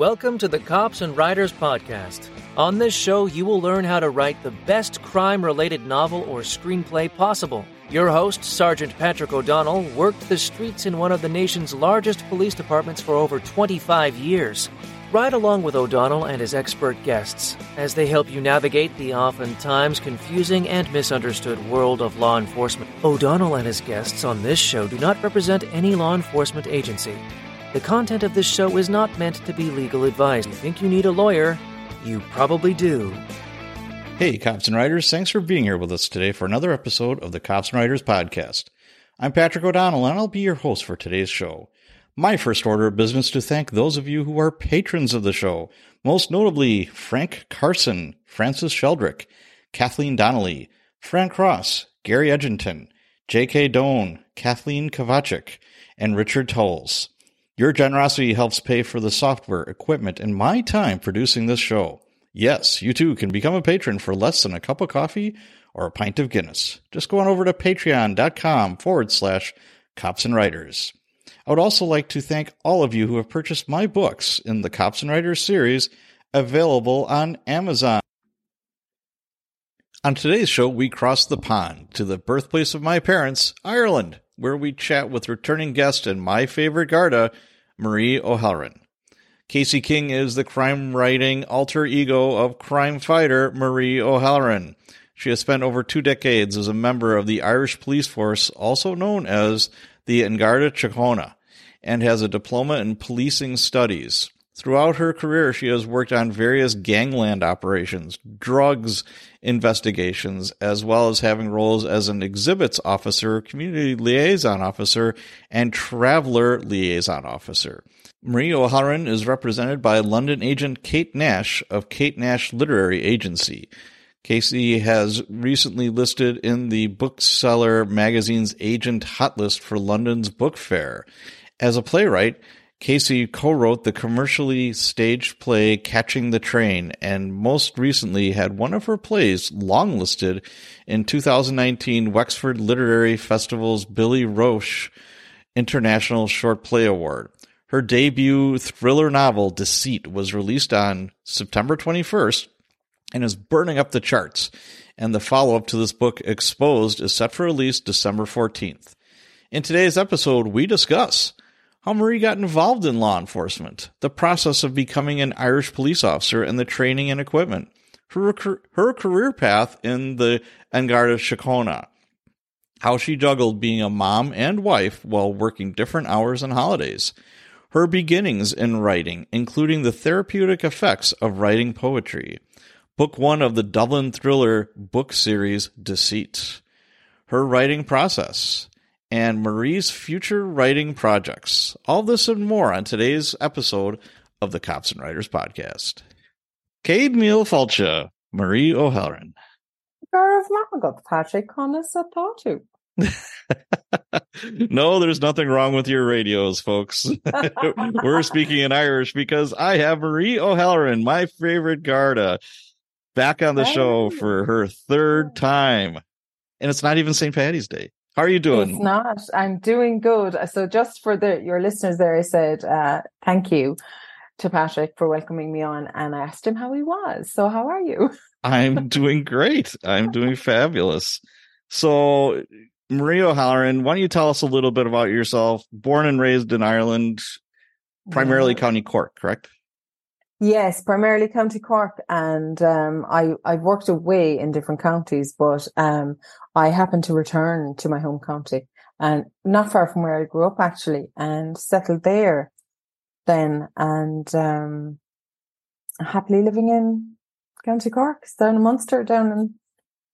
Welcome to the Cops and Writers Podcast. On this show, you will learn how to write the best crime related novel or screenplay possible. Your host, Sergeant Patrick O'Donnell, worked the streets in one of the nation's largest police departments for over 25 years. Ride along with O'Donnell and his expert guests as they help you navigate the oftentimes confusing and misunderstood world of law enforcement. O'Donnell and his guests on this show do not represent any law enforcement agency. The content of this show is not meant to be legal advice. If you think you need a lawyer, you probably do. Hey, cops and writers, thanks for being here with us today for another episode of the Cops and Writers Podcast. I'm Patrick O'Donnell, and I'll be your host for today's show. My first order of business to thank those of you who are patrons of the show, most notably Frank Carson, Francis Sheldrick, Kathleen Donnelly, Frank Cross, Gary Edginton, J.K. Doan, Kathleen Kovacic, and Richard Tolles. Your generosity helps pay for the software, equipment, and my time producing this show. Yes, you too can become a patron for less than a cup of coffee or a pint of Guinness. Just go on over to patreon.com forward slash cops and writers. I would also like to thank all of you who have purchased my books in the Cops and Writers series available on Amazon. On today's show, we cross the pond to the birthplace of my parents, Ireland, where we chat with returning guest and my favorite Garda, Marie O'Halloran. Casey King is the crime writing alter ego of crime fighter Marie O'Halloran. She has spent over two decades as a member of the Irish police force, also known as the An Garda Síochána, and has a diploma in policing studies. Throughout her career, she has worked on various gangland operations, drugs investigations, as well as having roles as an exhibits officer, community liaison officer, and traveler liaison officer. Marie O'Halloran is represented by London agent Kate Nash of Kate Nash Literary Agency. Casey has recently listed in the Bookseller magazine's agent hot list for London's book fair. As a playwright, Casey co-wrote the commercially staged play Catching the Train and most recently had one of her plays longlisted in 2019 Wexford Literary Festival's Billy Roche International Short Play Award. Her debut thriller novel Deceit was released on September 21st and is burning up the charts. And the follow-up to this book, Exposed, is set for release December 14th. In today's episode, we discuss how Marie got involved in law enforcement, the process of becoming an Irish police officer, and the training and equipment, her, her career path in the An Garda Síochána, how she juggled being a mom and wife while working different hours and holidays, her beginnings in writing, including the therapeutic effects of writing poetry, book one of the Dublin thriller book series Deceit, her writing process, and Marie's future writing projects. All this and more on today's episode of the Cops and Writers Podcast. Céad Míle Fáilte, Marie O'Halloran. Garth Magot, Patrick Connors Tatu. no, there's nothing wrong with your radios, folks. We're speaking in Irish because I have Marie O'Halloran, my favorite Garda, back on the show for her third time. And it's not even St. Patty's Day. How are you doing? It's not. I'm doing good. So just for the your listeners there, I said uh, thank you to Patrick for welcoming me on and I asked him how he was. So how are you? I'm doing great. I'm doing fabulous. So Marie O'Halloran, why don't you tell us a little bit about yourself? Born and raised in Ireland, primarily yeah. County Cork, correct? Yes, primarily County Cork, and um, I I've worked away in different counties, but um, I happened to return to my home county, and not far from where I grew up actually, and settled there then, and um, happily living in County Cork, down in Munster, down in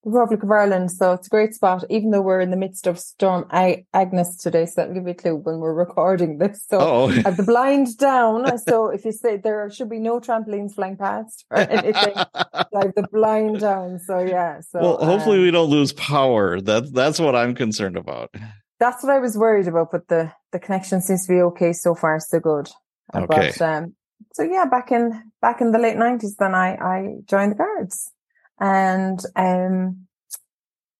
Republic of Ireland. So it's a great spot, even though we're in the midst of Storm Agnes today. So that'll give you a clue when we're recording this. So oh. I have the blind down. So if you say there should be no trampolines flying past or anything, like the blind down. So yeah. So well, hopefully um, we don't lose power. That's that's what I'm concerned about. That's what I was worried about, but the the connection seems to be okay so far, so good. Okay. But, um, so yeah, back in back in the late nineties, then I I joined the guards and um,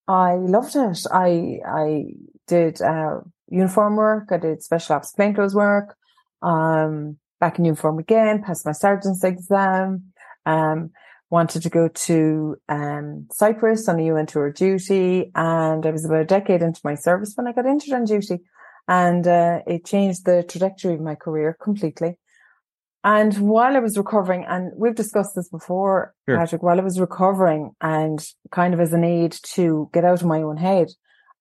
I loved it. I I did uh, uniform work. I did special ops plainclothes work. Um, back in uniform again, passed my sergeant's exam, um, wanted to go to um, Cyprus on a UN tour of duty. And I was about a decade into my service when I got injured on duty. And uh, it changed the trajectory of my career completely. And while I was recovering, and we've discussed this before, sure. Patrick, while I was recovering and kind of as an aid to get out of my own head,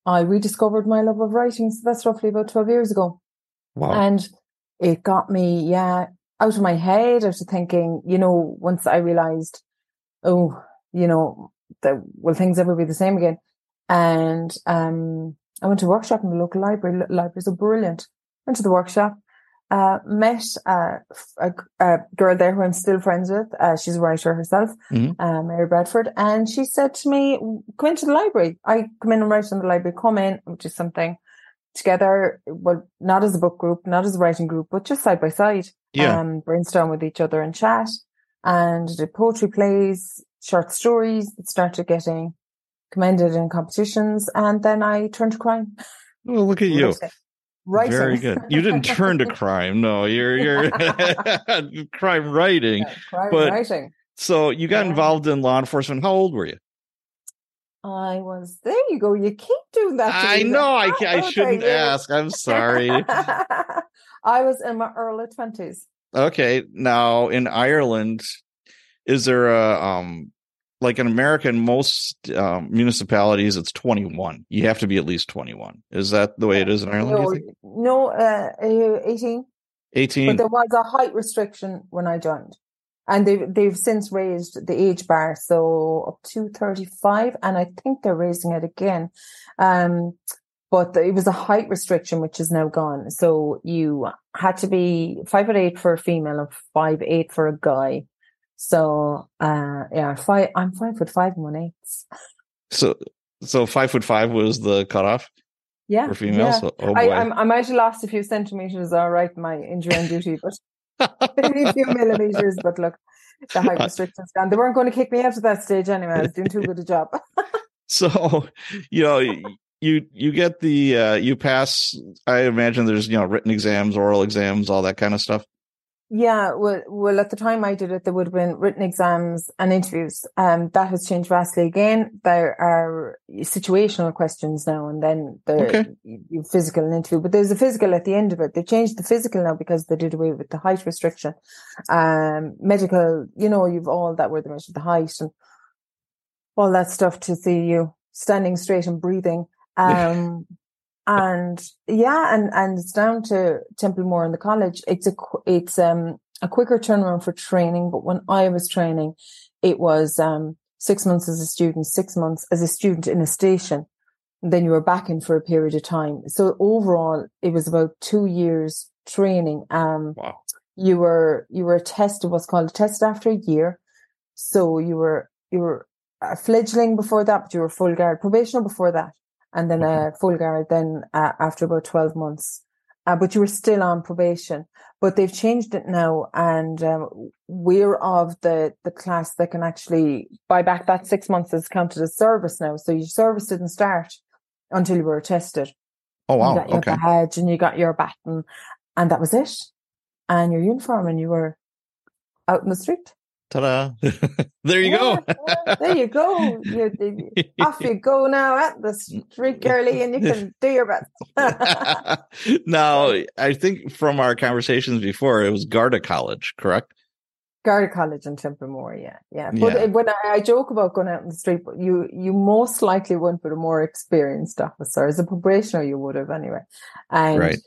I rediscovered my love of writing. So that's roughly about 12 years ago. Wow. And it got me, yeah, out of my head, out of thinking, you know, once I realized, oh, you know, that will things ever be the same again? And um, I went to workshop in the local library. Libraries are brilliant. Went to the workshop, uh, met uh, a, a, girl there who I'm still friends with. Uh, she's a writer herself, mm-hmm. uh, Mary Bradford, and she said to me, "Come into the library. I come in and write in the library. Come in, which is something together, well, not as a book group, not as a writing group, but just side by side. Yeah. Um, brainstorm with each other and chat and the poetry plays, short stories that started getting commended in competitions. And then I turned to crime. Oh, look at you. Writing. Very good. You didn't turn to crime. No, you're, you're crime writing. Yeah, crime but, writing. So you got involved in law enforcement. How old were you? I was there. You go. You keep doing that. I know. I, I shouldn't ask. I'm sorry. I was in my early twenties. Okay, now in Ireland, is there a um like in America, in most um, municipalities, it's 21. You have to be at least 21. Is that the way it is in Ireland? No, no uh, 18. 18. But there was a height restriction when I joined and they've they've since raised the age bar so up to 35 and i think they're raising it again um but it was a height restriction which is now gone so you had to be five foot eight for a female and five eight for a guy so uh yeah five i'm five foot five and one eighths so so five foot five was the cutoff yeah for females yeah. So, oh I, I'm, I might have lost a few centimeters all right my injury on duty but maybe a few millimeters, but look, the height restrictions gone. They weren't going to kick me out at that stage anyway. I was doing too good a job. so, you know, you you get the uh, you pass. I imagine there's you know written exams, oral exams, all that kind of stuff. Yeah, well, well, at the time I did it, there would have been written exams and interviews. Um, that has changed vastly again. There are situational questions now, and then the okay. physical and interview. But there's a physical at the end of it. They changed the physical now because they did away with the height restriction. Um, medical, you know, you've all that where they measure the height and all that stuff to see you standing straight and breathing. Um, and yeah, and, and it's down to Templemore in the college. It's a, it's, um, a quicker turnaround for training. But when I was training, it was, um, six months as a student, six months as a student in a station. And then you were back in for a period of time. So overall, it was about two years training. Um, wow. you were, you were tested, what's called a test after a year. So you were, you were a fledgling before that, but you were full guard probational before that and then a full guard then uh, after about 12 months. Uh, but you were still on probation. But they've changed it now, and um, we're of the the class that can actually buy back that six months as counted as service now. So your service didn't start until you were tested. Oh wow! You got your okay. badge and you got your baton, and that was it. And your uniform, and you were out in the street. Ta-da! there you yeah, go. yeah, there you go. You, you, off you go now at the street, girly, and you can do your best. now, I think from our conversations before, it was Garda College, correct? Garda College in Templemore, yeah, yeah. But yeah. when I, I, joke about going out in the street, but you you most likely went with a more experienced officer as a probationer. You would have anyway, and right.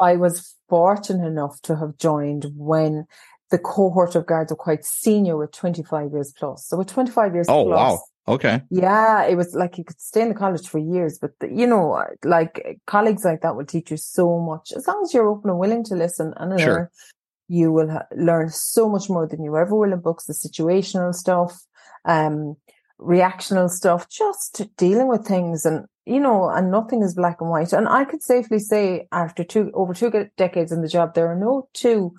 I was fortunate enough to have joined when the cohort of guards were quite senior with 25 years plus. So with 25 years oh, plus, wow. Okay. Yeah, it was like you could stay in the college for years, but the, you know, like colleagues like that will teach you so much as long as you're open and willing to listen and sure. learn. You will ha- learn so much more than you ever will in books. The situational stuff, um, reactional stuff, just dealing with things, and you know, and nothing is black and white. And I could safely say, after two over two decades in the job, there are no two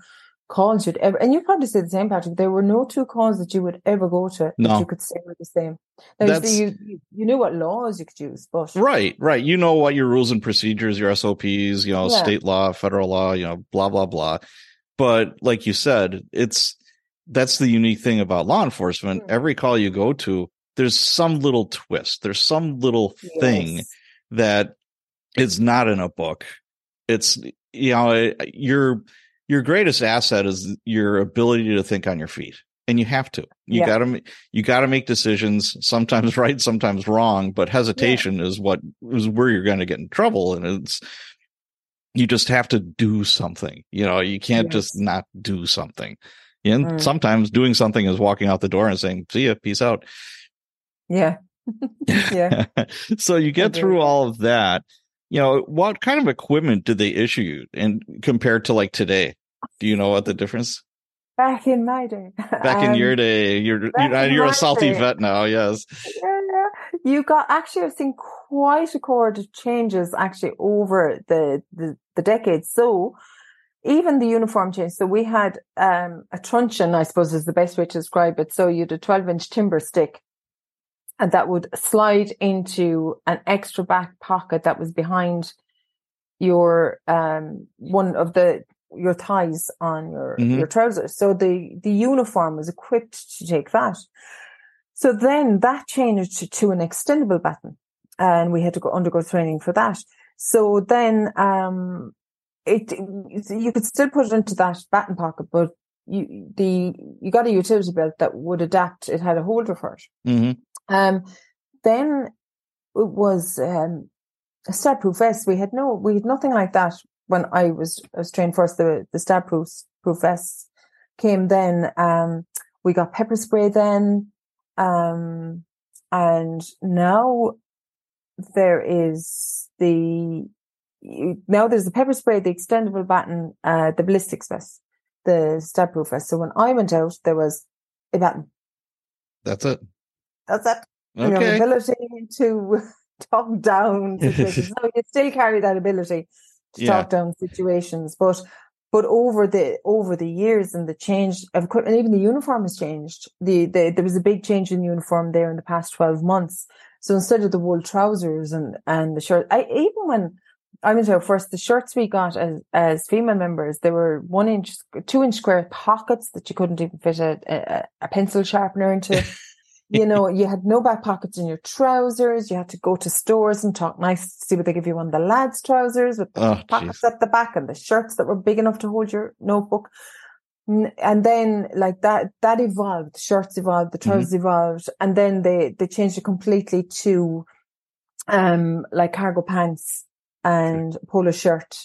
calls you'd ever, and you probably say the same, Patrick. There were no two calls that you would ever go to no. that you could say were the same. Now, you, you, you knew what laws you could use, but right, right. You know what your rules and procedures, your SOPs, you know, yeah. state law, federal law, you know, blah blah blah. But like you said, it's that's the unique thing about law enforcement. Hmm. Every call you go to, there's some little twist. There's some little thing Yes. that is not in a book. It's you know your your greatest asset is your ability to think on your feet, and you have to. You Yeah. got to you got to make decisions. Sometimes right, sometimes wrong. But hesitation is what is where you're going to get in trouble, and it's you just have to do something. You know, you can't just not do something. And Mm. sometimes doing something is walking out the door and saying, "See ya, peace out." Yeah. yeah. so you get through all of that. You know, what kind of equipment did they issue you and compared to like today? Do you know what the difference? Back in my day. Back in Um, your day, you're you're, you're a salty day. vet now, yes. Yeah, you got actually I've seen quite a chord of changes actually over the, the the decades. So even the uniform change. So we had um a truncheon, I suppose is the best way to describe it. So you had a 12 inch timber stick and that would slide into an extra back pocket that was behind your um one of the your thighs on your Mhm. your trousers. So the the uniform was equipped to take that. So then that changed to, to an extendable baton, and we had to go undergo training for that. So then um it you could still put it into that baton pocket, but you the you got a utility belt that would adapt. It had a holder for it. hmm Um, then it was um, a stab proof vest. We had no, we had nothing like that when I was I was trained first. The the stab proof proof vests came then. Um, we got pepper spray then, um, and now there is the now there's the pepper spray, the extendable baton, uh, the ballistics vest, the stab proof vest. So when I went out, there was a baton. That's it. That's it you know, ability to talk down no, you still carry that ability Yeah. talk down situations, but but over the over the years and the change of equipment, even the uniform has changed. The, the there was a big change in uniform there in the past twelve months. So instead of the wool trousers and and the shirt, I even when I went out first, the shirts we got as as female members, they were one inch, two inch square pockets that you couldn't even fit a a, a pencil sharpener into you know, you had no back pockets in your trousers. You had to go to stores and talk nice to see what they give you on the lads' trousers with the Oh, pockets jeez. at the back and the shirts that were big enough to hold your notebook. And then like that, that evolved. The shirts evolved, the Mm-hmm. trousers evolved, and then they, they changed it completely to, um, like cargo pants and polo shirt.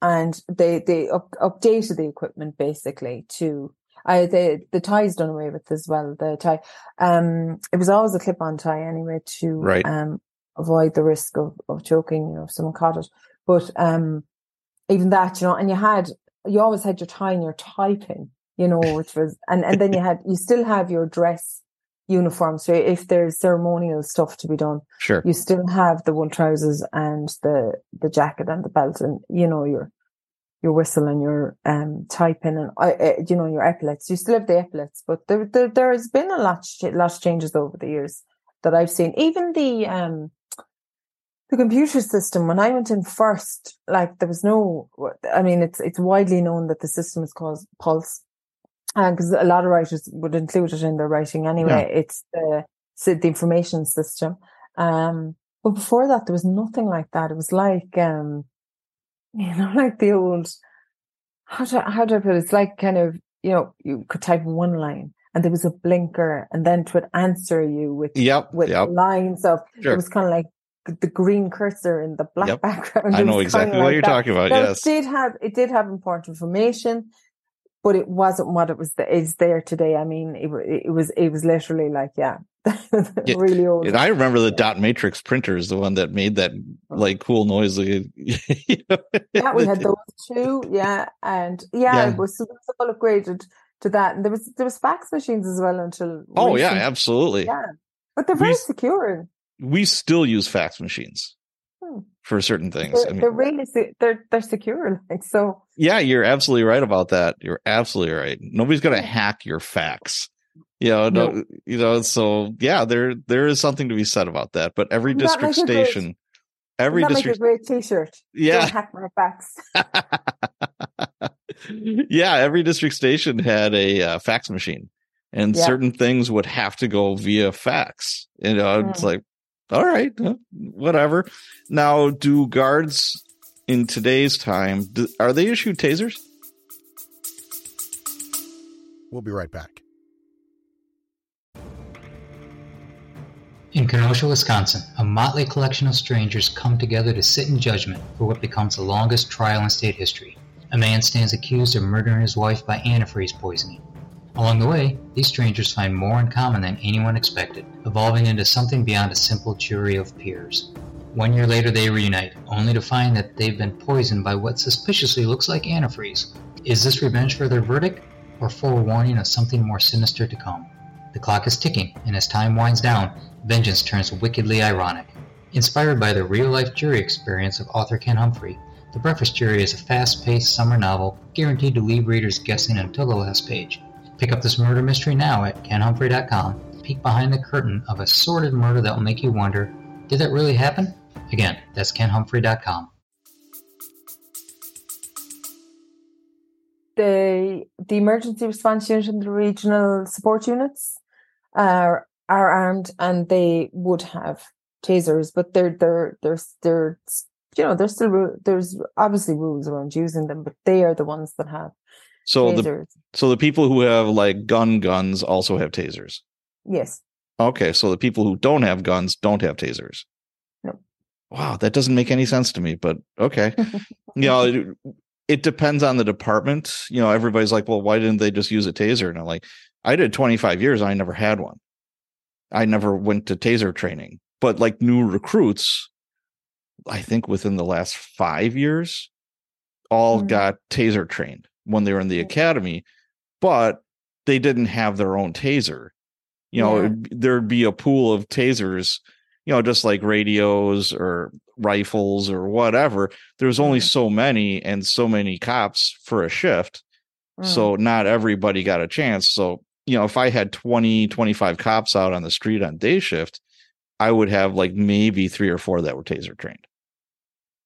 And they, they up, updated the equipment basically to, I, the, the tie's done away with as well. The tie, um, it was always a clip on tie anyway to, Right. um, avoid the risk of, of choking, you know, if someone caught it. But, um, even that, you know, and you had, you always had your tie and your tie pin, you know, which was, and, and then you had, you still have your dress uniform. So if there's ceremonial stuff to be done, Sure. you still have the wool trousers and the, the jacket and the belt and, you know, your, your whistle and your, um, tie pin and, uh, uh, you know, your epaulets. You still have the epaulets, but there, there, there has been a lot, lot of changes over the years that I've seen. Even the, um, the computer system, when I went in first, like there was no, I mean, it's, it's widely known that the system is called Pulse. because a lot of writers would include it in their writing anyway. It's the, the information system. Um, but before that, there was nothing like that. It was like, um, you know, like the old, how do, how do I put it? It's like kind of, you know, you could type one line and there was a blinker and then it would answer you with, Yep. with Yep. lines of, Sure. it was kind of like the green cursor in the black Yep. background. I know exactly what like you're that. talking about. Now, yes. It did have it did have important information, but it wasn't what it was that is there today. I mean, it, it was it was literally like yeah, Yeah, really old. And I remember the dot matrix printers, the one that made that like cool noise. you know? yeah, we had those too. Yeah, and yeah, Yeah. it was, all upgraded to that. And there was there was fax machines as well until Oh yeah, absolutely. yeah, but they're very s- secure. We still use fax machines Hmm. for certain things. They're, I mean, they're really se- they're they're secure. Like so, yeah, you're absolutely right about that. You're absolutely right. Nobody's gonna hack your fax. You know, no, No. you know, so yeah, there there is something to be said about that. But every Wouldn't that district make a great- station, every Doesn't that make a district, great T-shirt. yeah, Don't hack my fax. yeah, every district station had a uh, fax machine, and Yeah. certain things would have to go via fax. You know, it's Mm. like, all right, whatever. Now, do guards in today's time do, are they issued tasers? We'll be right back. In Kenosha, Wisconsin, a motley collection of strangers come together to sit in judgment for what becomes the longest trial in state history. A man stands accused of murdering his wife by antifreeze poisoning. Along the way, these strangers find more in common than anyone expected, evolving into something beyond a simple jury of peers. One year later, they reunite, only to find that they've been poisoned by what suspiciously looks like antifreeze. Is this revenge for their verdict, or forewarning of something more sinister to come? The clock is ticking, and as time winds down, vengeance turns wickedly ironic. Inspired by the real life jury experience of author Ken Humphrey, The Breakfast Jury is a fast paced summer novel guaranteed to leave readers guessing until the last page. Pick up this murder mystery now at kenhumphrey.com. Peek behind the curtain of a sordid murder that will make you wonder did that really happen? Again, that's kenhumphrey.com. the the emergency response unit and the regional support units are are armed and they would have tasers, but they're they're they're they're you know there's still there's obviously rules around using them, but they are the ones that have So the tasers. so the people who have like gun guns also have tasers. yes, Okay, so the people who don't have guns don't have tasers. No. Wow, that doesn't make any sense to me, but okay. you know, it, it depends on the department. You know, everybody's like, well, why didn't they just use a taser? And I'm like, I did 25 years, I never had one. I never went to taser training. But like new recruits, I think within the last five years, all Mhm. got taser trained when they were in the academy, but they didn't have their own taser. You know, Yeah. there'd be a pool of tasers, you know, just like radios or rifles or whatever. There's only Mhm. so many and so many cops for a shift. Mm. So not everybody got a chance. So, you know, if I had 20, 25 cops out on the street on day shift, I would have like maybe three or four that were taser trained.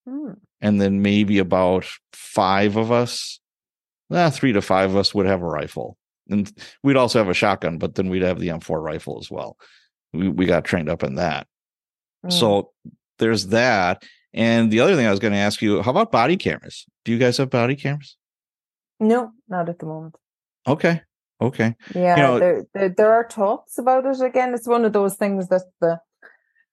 Mm. And then maybe about five of us, eh, three to five of us would have a rifle. And we'd also have a shotgun, but then we'd have the M4 rifle as well. We, we got trained up in that. Mm. So there's that. And the other thing I was going to ask you, how about body cameras? Do you guys have body cameras? no, not at the moment. Okay. Okay. Yeah, know- there, there there are talks about it. Again, it's one of those things that the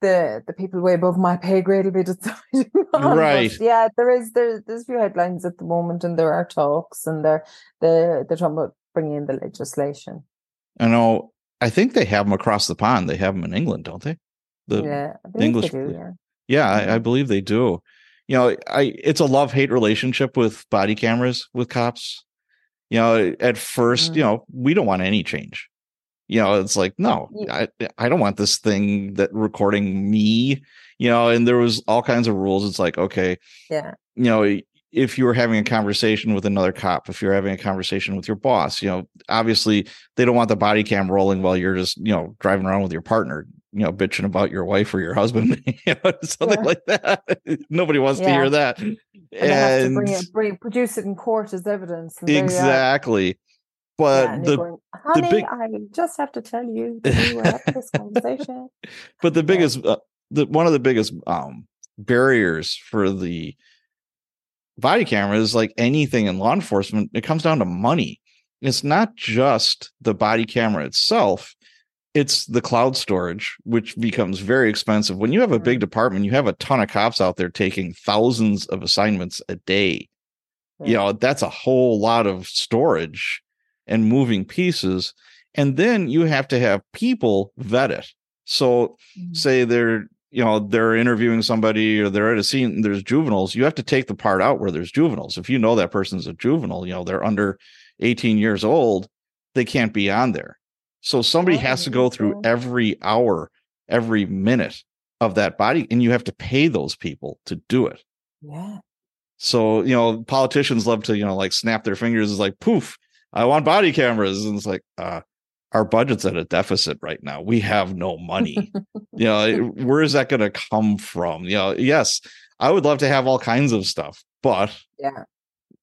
the the people way above my pay grade will be deciding on. but Right. yeah, there is there there's a few headlines at the moment, and there are talks, and they're they're they're talking about bringing in the legislation. I know. I think they have them across the pond. They have them in England, don't they? The yeah, I believe English- they do. Yeah, Yeah, I, mm-hmm. I believe they do. You know, I it's a love hate relationship with body cameras with cops. You know, at first, you Mm. know, we don't want any change. You know, it's like, no, I I don't want this thing that recording me. You know, and there was all kinds of rules. It's like, okay, yeah, you know, if you were having a conversation with another cop, if you're having a conversation with your boss, you know, obviously they don't want the body cam rolling while you're just, you know, driving around with your partner, you know, bitching about your wife or your husband, you know, something Yeah. like that. Nobody wants to hear that. and, they have to And bring it, bring produce it in court as evidence. And there you are. exactly. But Yeah, the going, honey, big- I just have to tell you that we were having this conversation. but the biggest uh, the one of the biggest um barriers for the body camera is like anything in law enforcement it comes down to money it's not just the body camera itself it's the cloud storage which becomes very expensive. When you have a big department you have a ton of cops out there taking thousands of assignments a day. You know that's a whole lot of storage and moving pieces and then you have to have people vet it. So Mhm. say they're you know they're interviewing somebody or they're at a scene and there's juveniles you have to take the part out where there's juveniles. If you know that person's a juvenile you know they're under 18 years old they can't be on there so somebody Oh, has to go through every hour every minute of that body and you have to pay those people to do it. Yeah. so you know politicians love to you know like snap their fingers it's like poof i want body cameras. And it's like uh our budget's at a deficit right now. We have no money. You know where is that going to come from? You know yes i would love to have all kinds of stuff but Yeah.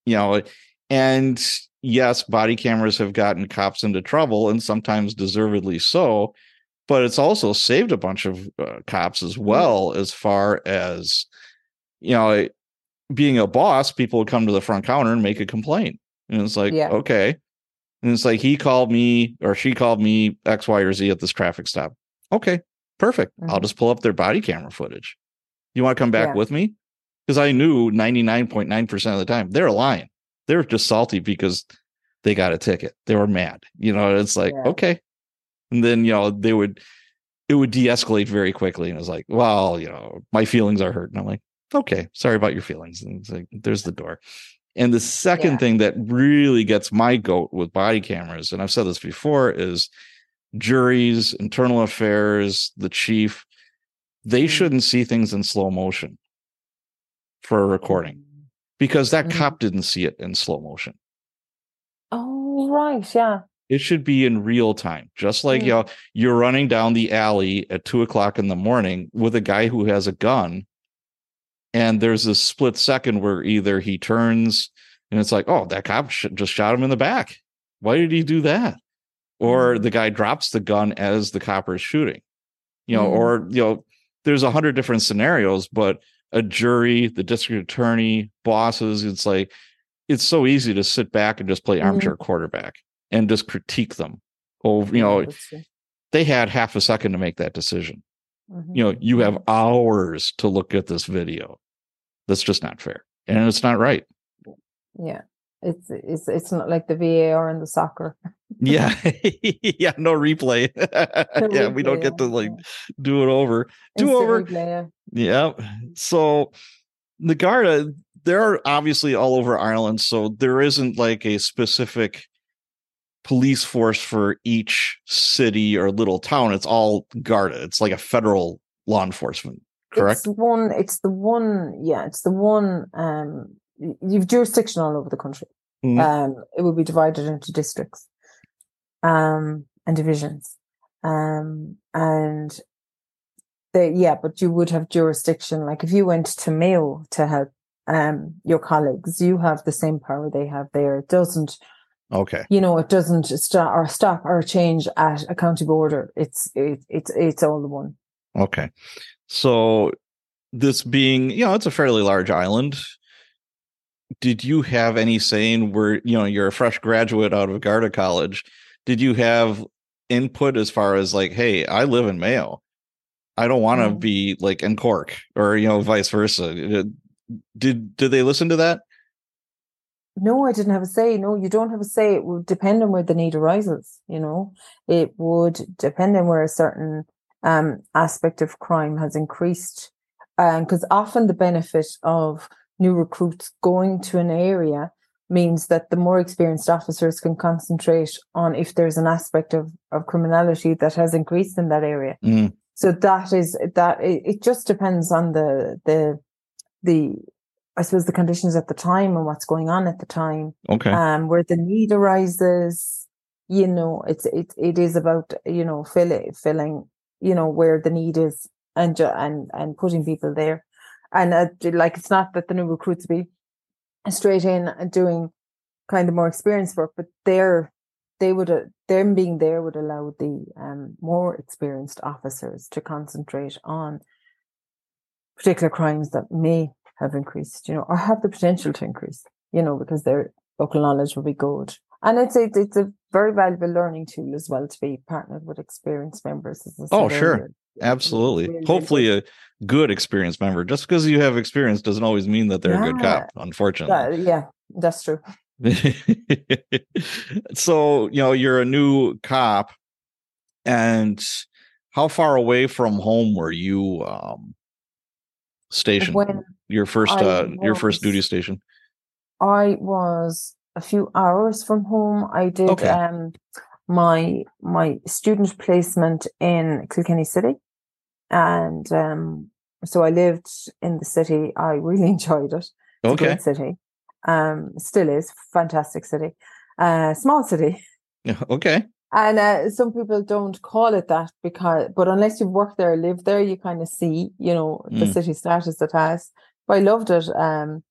you know And yes, body cameras have gotten cops into trouble and sometimes deservedly so, but it's also saved a bunch of uh, cops as well as far as you know being a boss people would come to the front counter and make a complaint and it's like Yeah. okay. And it's like he called me or she called me x y or z at this traffic stop. Okay perfect. I'll Mhm. just pull up their body camera footage. You want to come back Yeah. with me? Because i knew 99.9% of the time they're lying they're just salty because they got a ticket they were mad you know it's like Yeah. okay and then you know they would it would de-escalate very quickly and it was like well you know my feelings are hurt and i'm like okay sorry about your feelings and it's like there's the door and the second Yeah. thing that really gets my goat with body cameras and i've said this before is juries internal affairs the chief they Mm. shouldn't see things in slow motion for a recording because that Mhm. cop didn't see it in slow motion Oh, right. Yeah. it should be in real time just like Mm. you know you're running down the alley at two o'clock in the morning with a guy who has a gun and there's a split second where either he turns and it's like oh that cop sh- just shot him in the back why did he do that or Mm. the guy drops the gun as the copper is shooting you know Mm. or you know there's a hundred different scenarios but a jury the district attorney bosses it's like it's so easy to sit back and just play Mhm. armchair quarterback and just critique them oh you know Yeah, that's true. they had half a second to make that decision Mhm. you know you have hours to look at this video that's just not fair and it's not right Yeah. It's it's it's not like the VAR in the soccer. Yeah yeah no replay yeah we don't get to like do it over do over replay, yeah. Yeah. So the Garda, they're obviously all over Ireland. So there isn't like a specific police force for each city or little town. It's all Garda. It's like a federal law enforcement, correct? It's one. It's the one. Yeah, it's the one. Um, you've jurisdiction all over the country. Mhm. Um, it will be divided into districts, um, and divisions, um, and the yeah. But you would have jurisdiction. Like if you went to Mayo to help, um, your colleagues, you have the same power they have there. It doesn't Okay. you know, it doesn't stop or stop or change at a county border. It's it, it's it's all the one. Okay. So this being, you know, it's a fairly large island. Did you have any saying where, you know, you're a fresh graduate out of Garda College? Did you have input as far as like, hey, I live in Mayo. I don't want to Mm. be like in Cork or, you know, vice versa. Did did did they listen to that? No, I didn't have a say. No, you don't have a say. It would depend on where the need arises. You know, it would depend on where a certain um aspect of crime has increased. Um, because often the benefit of new recruits going to an area means that the more experienced officers can concentrate on if there's an aspect of, of criminality that has increased in that area. Mm, So that is that it, it just depends on the the the I suppose the conditions at the time and what's going on at the time. okay. Um where the need arises, you know, it's it it is about, you know, filling filling, you know, where the need is and and and putting people there. And uh, like it's not that the new recruits be straight in and doing kind of more experienced work, but they're they would uh, them being there would allow the um, more experienced officers to concentrate on particular crimes that may have increased, you know, or have the potential to increase, you know, because their local knowledge will be good. And it's a, it's a very valuable learning tool as well to be partnered with experienced members. As Oh, sure. Absolutely. Hopefully a good experienced member. Just because you have experience doesn't always mean that they're a good cop, unfortunately. That- yeah, that's true. so you know you're a new cop and how far away from home were you um stationed When your first I uh your first duty station I was a few hours from home. I did Okay. um my my student placement in Kilkenny City, and um so I lived in the city. I really enjoyed it. It's a okay great city. Um, still is fantastic city. Uh, small city, okay and uh, some people don't call it that because, but unless you've worked there, lived there, you kind of see, you know, the Mm. city status it has. But I loved it. Um,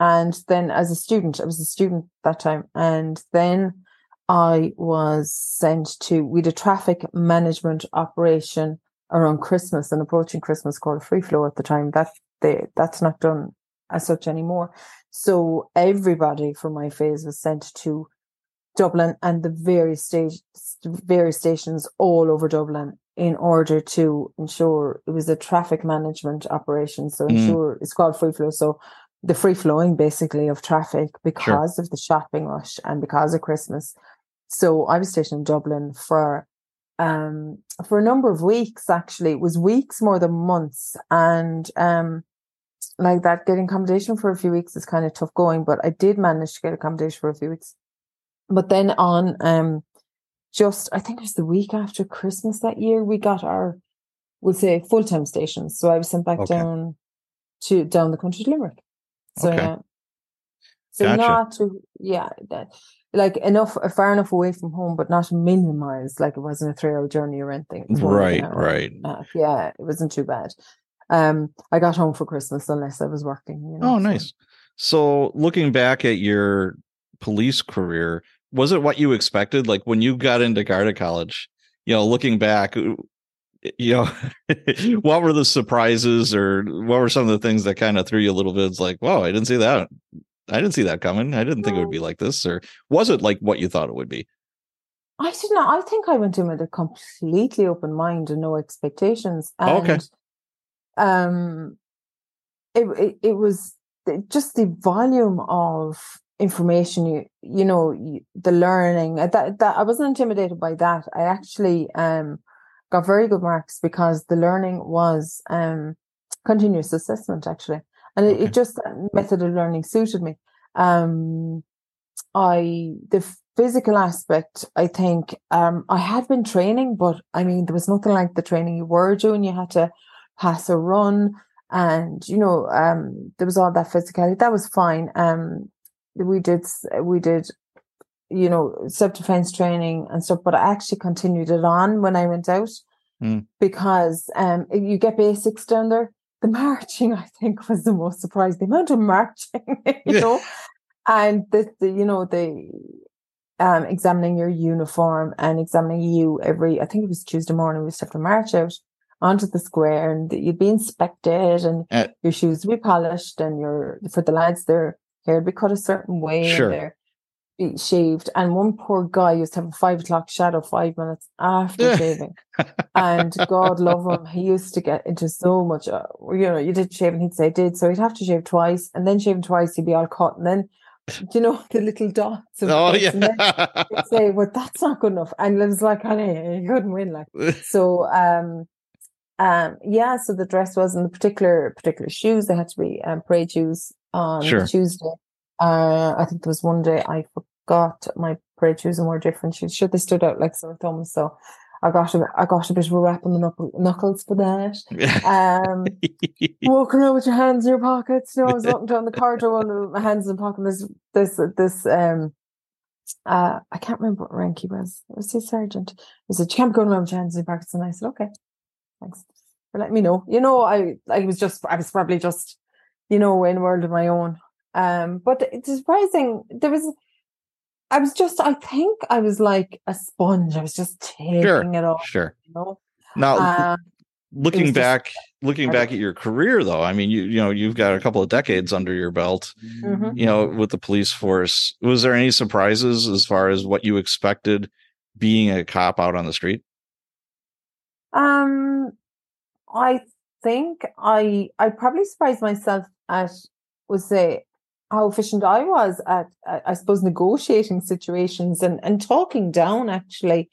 And then as a student, I was a student that time. And then I was sent to, we did traffic management operation around Christmas and approaching Christmas called free flow at the time. That they, that's not done as such anymore. So everybody from my phase was sent to Dublin and the various stage, various stations all over Dublin in order to ensure it was a traffic management operation. So ensure mm. it's called free flow. So the free flowing basically of traffic because sure. of the shopping rush and because of Christmas. So I was stationed in Dublin for um for a number of weeks actually. It was weeks more than months. And um like that getting accommodation for a few weeks is kind of tough going, but I did manage to get accommodation for a few weeks. But then on um just I think it was the week after Christmas that year, we got our we'll say full time stations. So I was sent back okay. down to down the country to Limerick. So okay. yeah. So gotcha. not to yeah, that like enough far enough away from home, but not a million miles. Like it wasn't a three hour journey or anything. Right, right. yeah, it wasn't too bad. Um, I got home for Christmas unless I was working. You know, oh, nice. So. so looking back at your police career, was it what you expected? Like when you got into Garda College, you know, looking back, you know, what were the surprises or what were some of the things that kind of threw you a little bit? It's like, whoa, I didn't see that. I didn't see that coming. I didn't think it would be like this. Or was it like what you thought it would be? I did not. I think I went in with a completely open mind and no expectations. And, okay. Um, it, it, it was just the volume of information you you know you, the learning that that I wasn't intimidated by that. I actually um got very good marks because the learning was um continuous assessment actually, and it, okay. it just method of learning suited me. Um, I the physical aspect, I think um I had been training, but I mean there was nothing like the training you were doing. You had to pass a run and you know um there was all that physicality that was fine um we did we did you know self-defense training and stuff but i actually continued it on when i went out mm. because um you get basics down there the marching i think was the most surprising the amount of marching you yeah. know and the, the you know the um examining your uniform and examining you every i think it was tuesday morning we used to have to march out onto the square and you'd be inspected and uh, your shoes would be polished and your for the lads their hair would be cut a certain way sure. and be shaved. And one poor guy used to have a five o'clock shadow five minutes after shaving. and God love him, he used to get into so much. Uh, you know, you did shave, and he'd say did, so he'd have to shave twice, and then shaving twice, he'd be all cut, and then Do you know, the little dots. oh, yeah. Say, well, that's not good enough. And it was like, honey, you couldn't win. Like, so, um, um, yeah, so the dress was in the particular particular shoes. They had to be um, parade shoes on sure. Tuesday. Uh, I think there was one day I forgot my and wore different shoes. Sure, they stood out like sore thumbs. So I got a, I got a bit of a rap on the knuckle, knuckles for that. Um, walking around with your hands in your pockets. You know, I was walking down the corridor with my hands in the pocket. This, this, this, um, uh, I can't remember what rank he was. It was his sergeant. He said, "You can't go around with your hands in your pockets." And I said, "Okay, thanks for letting me know." You know, I, I was just, I was probably just you know, in a world of my own. Um, but it's surprising. There was, I was just, I think I was like a sponge. I was just taking sure, it all. Sure. You know? Now, uh, looking back, just, looking back at your career, though, I mean, you you know, you've got a couple of decades under your belt. Mm-hmm. You know, with the police force, was there any surprises as far as what you expected being a cop out on the street? Um, I think I I probably surprised myself at was say how efficient I was at, at, I suppose negotiating situations and and talking down actually,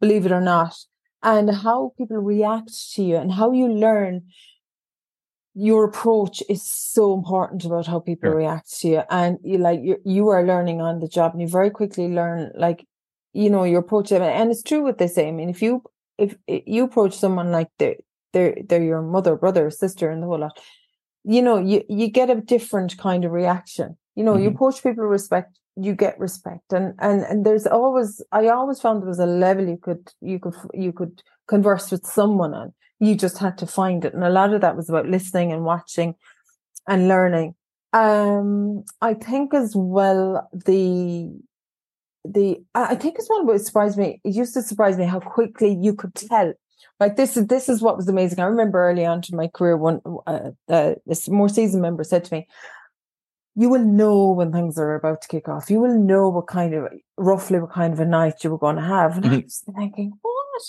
believe it or not, and how people react to you and how you learn. Your approach is so important about how people sure. react to you, and you like you you are learning on the job, and you very quickly learn like you know your approach. And it's true what they say. I mean, if you if, if you approach someone like they're they're they're your mother, brother, sister, and the whole lot, you know, you, you get a different kind of reaction. You know, mm-hmm. you approach people respect, you get respect. And, and, and there's always, I always found there was a level you could, you could, you could converse with someone on. You just had to find it. And a lot of that was about listening and watching and learning. Um, I think as well the the I think as well what surprised me. It used to surprise me how quickly you could tell. Like this is this is what was amazing. I remember early on in my career, one uh, uh, this more seasoned member said to me, "You will know when things are about to kick off. You will know what kind of roughly what kind of a night you were going to have." And mm-hmm. I was thinking, "What?"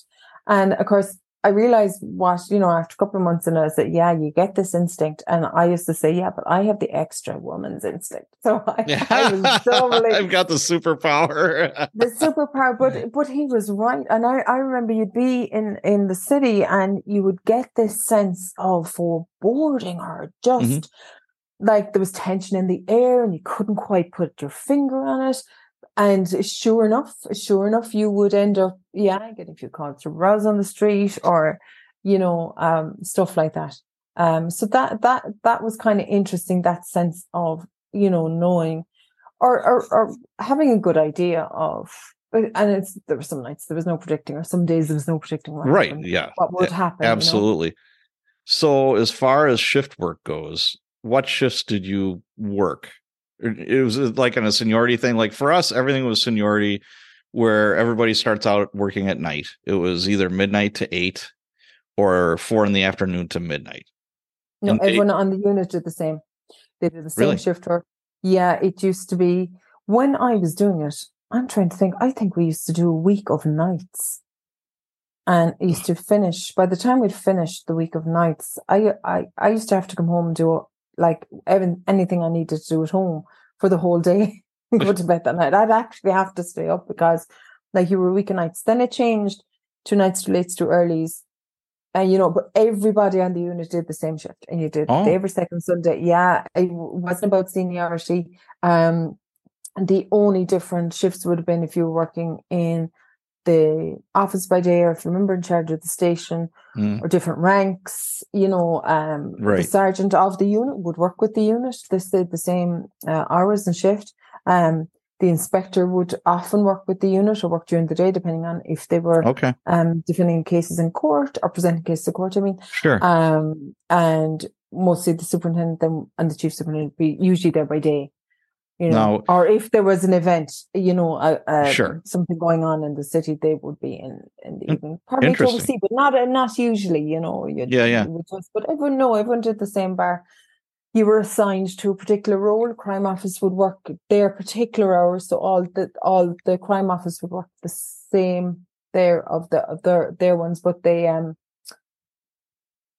And of course, I realized what, you know, after a couple of months and I said, yeah, you get this instinct. And I used to say, yeah, but I have the extra woman's instinct. So I, yeah. I was totally, I've got the superpower. the superpower. But, but he was right. And I, I remember you'd be in, in the city and you would get this sense of foreboding or just mm-hmm. like there was tension in the air and you couldn't quite put your finger on it. And sure enough, sure enough, you would end up, yeah, getting a few calls to rows on the street or, you know, um, stuff like that. Um, so that, that, that was kind of interesting, that sense of, you know, knowing or, or, or having a good idea of, and it's, there were some nights there was no predicting or some days there was no predicting what right. Happened, yeah. What would happen. Absolutely. You know? So as far as shift work goes, what shifts did you work? It was uh, like on a seniority thing. Like for us, everything was seniority where everybody starts out working at night. It was either midnight to eight or four in the afternoon to midnight. No, and everyone eight, on the unit did the same. They did the same really? shift work. Yeah, it used to be when I was doing it. I'm trying to think. I think we used to do a week of nights, and used to finish. By the time we'd finished the week of nights, I I I used to have to come home and do like even anything I needed to do at home for the whole day and go to bed that night. I'd actually have to stay up because like you were weeknights. Then it changed to nights to late to earlys. And you know, but everybody on the unit did the same shift and you did oh. every second Sunday. Yeah, it wasn't about seniority. Um the only different shifts would have been if you were working in the office by day or if you remember in charge of the station mm. or different ranks you know um right. the sergeant of the unit would work with the unit. They stayed the same uh, hours and shift. Um the inspector would often work with the unit or work during the day depending on if they were okay. um defending cases in court or presenting cases to court i mean. Sure. Um and mostly the superintendent and the chief superintendent would be usually there by day you know, now, or if there was an event, you know, uh, uh, sure. something going on in the city, they would be in in the evening, probably to oversee, but not uh, not usually, you know. yeah, yeah. Just, but everyone, no, everyone did the same bar. You were assigned to a particular role. Crime office would work their particular hours, so all the all the crime office would work the same there of the of their their ones, but they um.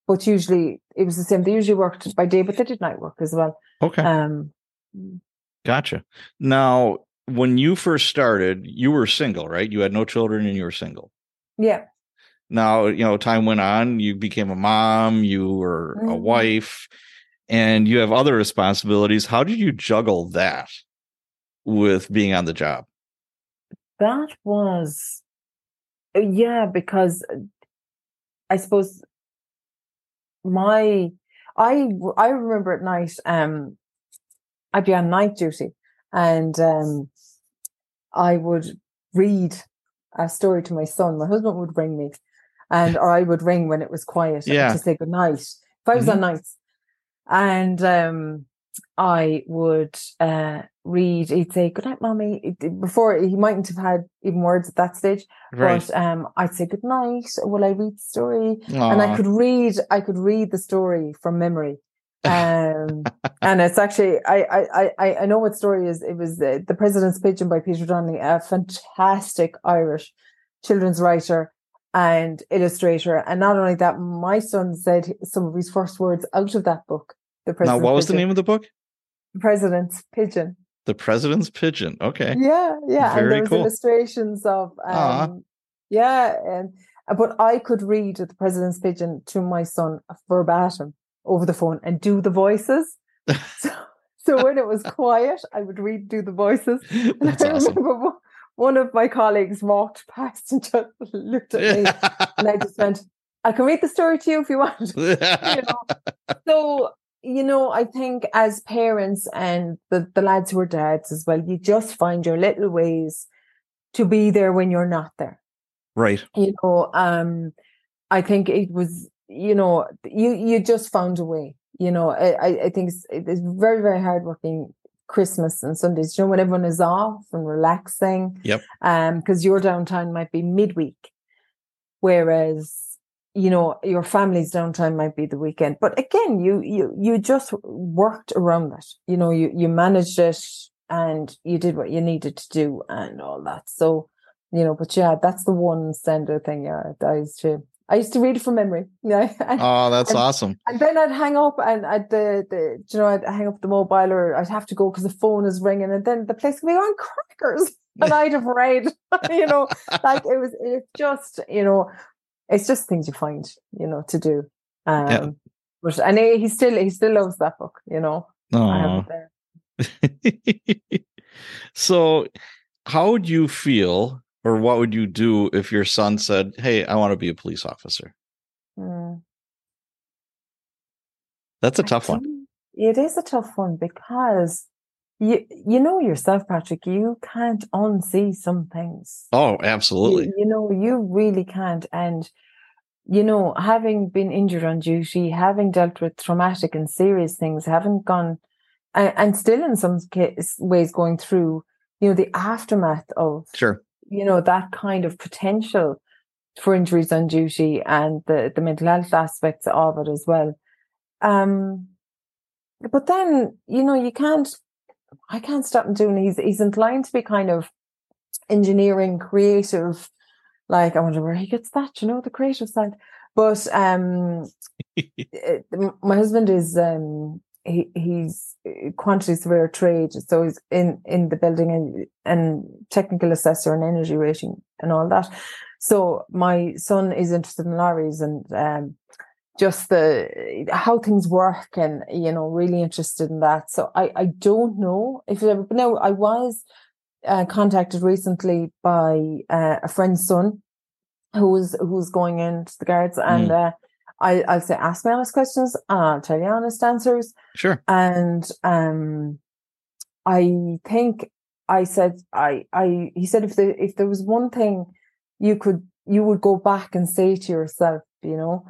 But usually it was the same. They usually worked by day, but they did night work as well. Okay. Um, Gotcha. Now, when you first started, you were single, right? You had no children and you were single. Yeah. Now, you know, time went on, you became a mom, you were mm-hmm. a wife, and you have other responsibilities. How did you juggle that with being on the job? That was, uh, yeah, because uh, I suppose my, I, I remember at night, um, I'd be on night duty and um, I would read a story to my son. My husband would ring me and or I would ring when it was quiet yeah. to say good night. If I was mm-hmm. on nights. And um, I would uh, read, he'd say, Good night, mommy. Before he mightn't have had even words at that stage. Right. But um, I'd say, Good night. Will I read the story? Aww. And I could read, I could read the story from memory um, and it's actually I I I I know what story is. It was the, the President's Pigeon by Peter Donnelly, a fantastic Irish children's writer and illustrator. And not only that, my son said some of his first words out of that book. The President's now, what was Pigeon. the name of the book? The President's Pigeon. The President's Pigeon. Okay. Yeah, yeah. Very and there was cool. illustrations of um, yeah, and but I could read the President's Pigeon to my son verbatim over the phone and do the voices. so, so when it was quiet, I would read do the voices. And That's I remember awesome. one of my colleagues walked past and just looked at me, and I just went, "I can read the story to you if you want." you know? So you know, I think as parents and the, the lads who are dads as well, you just find your little ways to be there when you're not there. Right. You know, um, I think it was you know, you you just found a way. You know, I, I- think it's, it's very, very hard working Christmas and Sundays, you know, when everyone is off and relaxing. Yep. Um, because your downtime might be midweek, whereas, you know, your family's downtime might be the weekend. But again, you you you just worked around it. You know, you you managed it and you did what you needed to do and all that. So, you know, but yeah, that's the one standard thing. Yeah, I used to I used to read it from memory. Yeah. And, Oh, that's And- awesome. and then I'd hang up and I'd the, the you know, I'd hang up the mobile or I'd have to go because the phone is ringing and then the place would be on crackers. And I'd have read, you know, like it was it's just, you know, it's just things you find, you know, to do. Um Yeah. but and he, he still he still loves that book, you know. I have it there. so, how would you feel, or what would you do if your son said, "Hey, I want to be a police officer"? Mm. That's a tough one. It is a tough one because you you know yourself, Patrick, you can't unsee some things. Oh, You, absolutely. you know, you really can't. And you know, having been injured on duty, having dealt with traumatic and serious things, having gone and, and still in some case, ways going through, you know, the aftermath of Sure. You know that kind of potential for injuries on duty and the the mental health aspects of it as well. Um but then you know you can't i can't stop him doing he's he's inclined to be kind of engineering creative like i wonder where he gets that you know the creative side. But um my husband is um he he's a quantity surveyor trade so he's in in the building and and technical assessor and energy rating and all that. So my son is interested in lorries and um just the how things work and you know really interested in that. So i i don't know if it ever but no i was uh, contacted recently by uh, a friend's son who's who's going into the guards and uh I, I'll say ask me honest questions and I'll tell you honest answers Sure. and um I think I said I I he said if there if there was one thing you could you would go back and say to yourself, you know,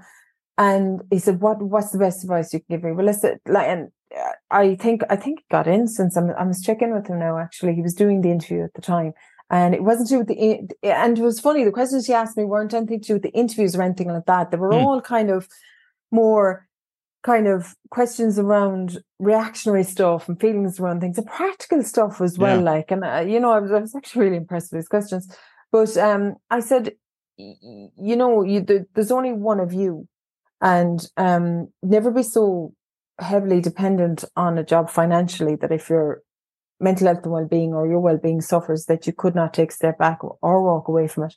and he said, "What what's the best advice you can give me?" Well, I said, like, and uh, I think I think he got in since I'm I was checking with him now. Actually, he was doing the interview at the time, and it wasn't to do with the and it was funny. The questions he asked me weren't anything to do with the interviews or anything like that. They were Hmm. all kind of more kind of questions around reactionary stuff and feelings around things and practical stuff as well. Yeah. Like, and uh, you know, I was, I was actually really impressed with his questions. But um, I said, you know, you there- there's only one of you, and um, never be so heavily dependent on a job financially that if your mental health and well-being or your well-being suffers that you could not take a step back or walk away from it.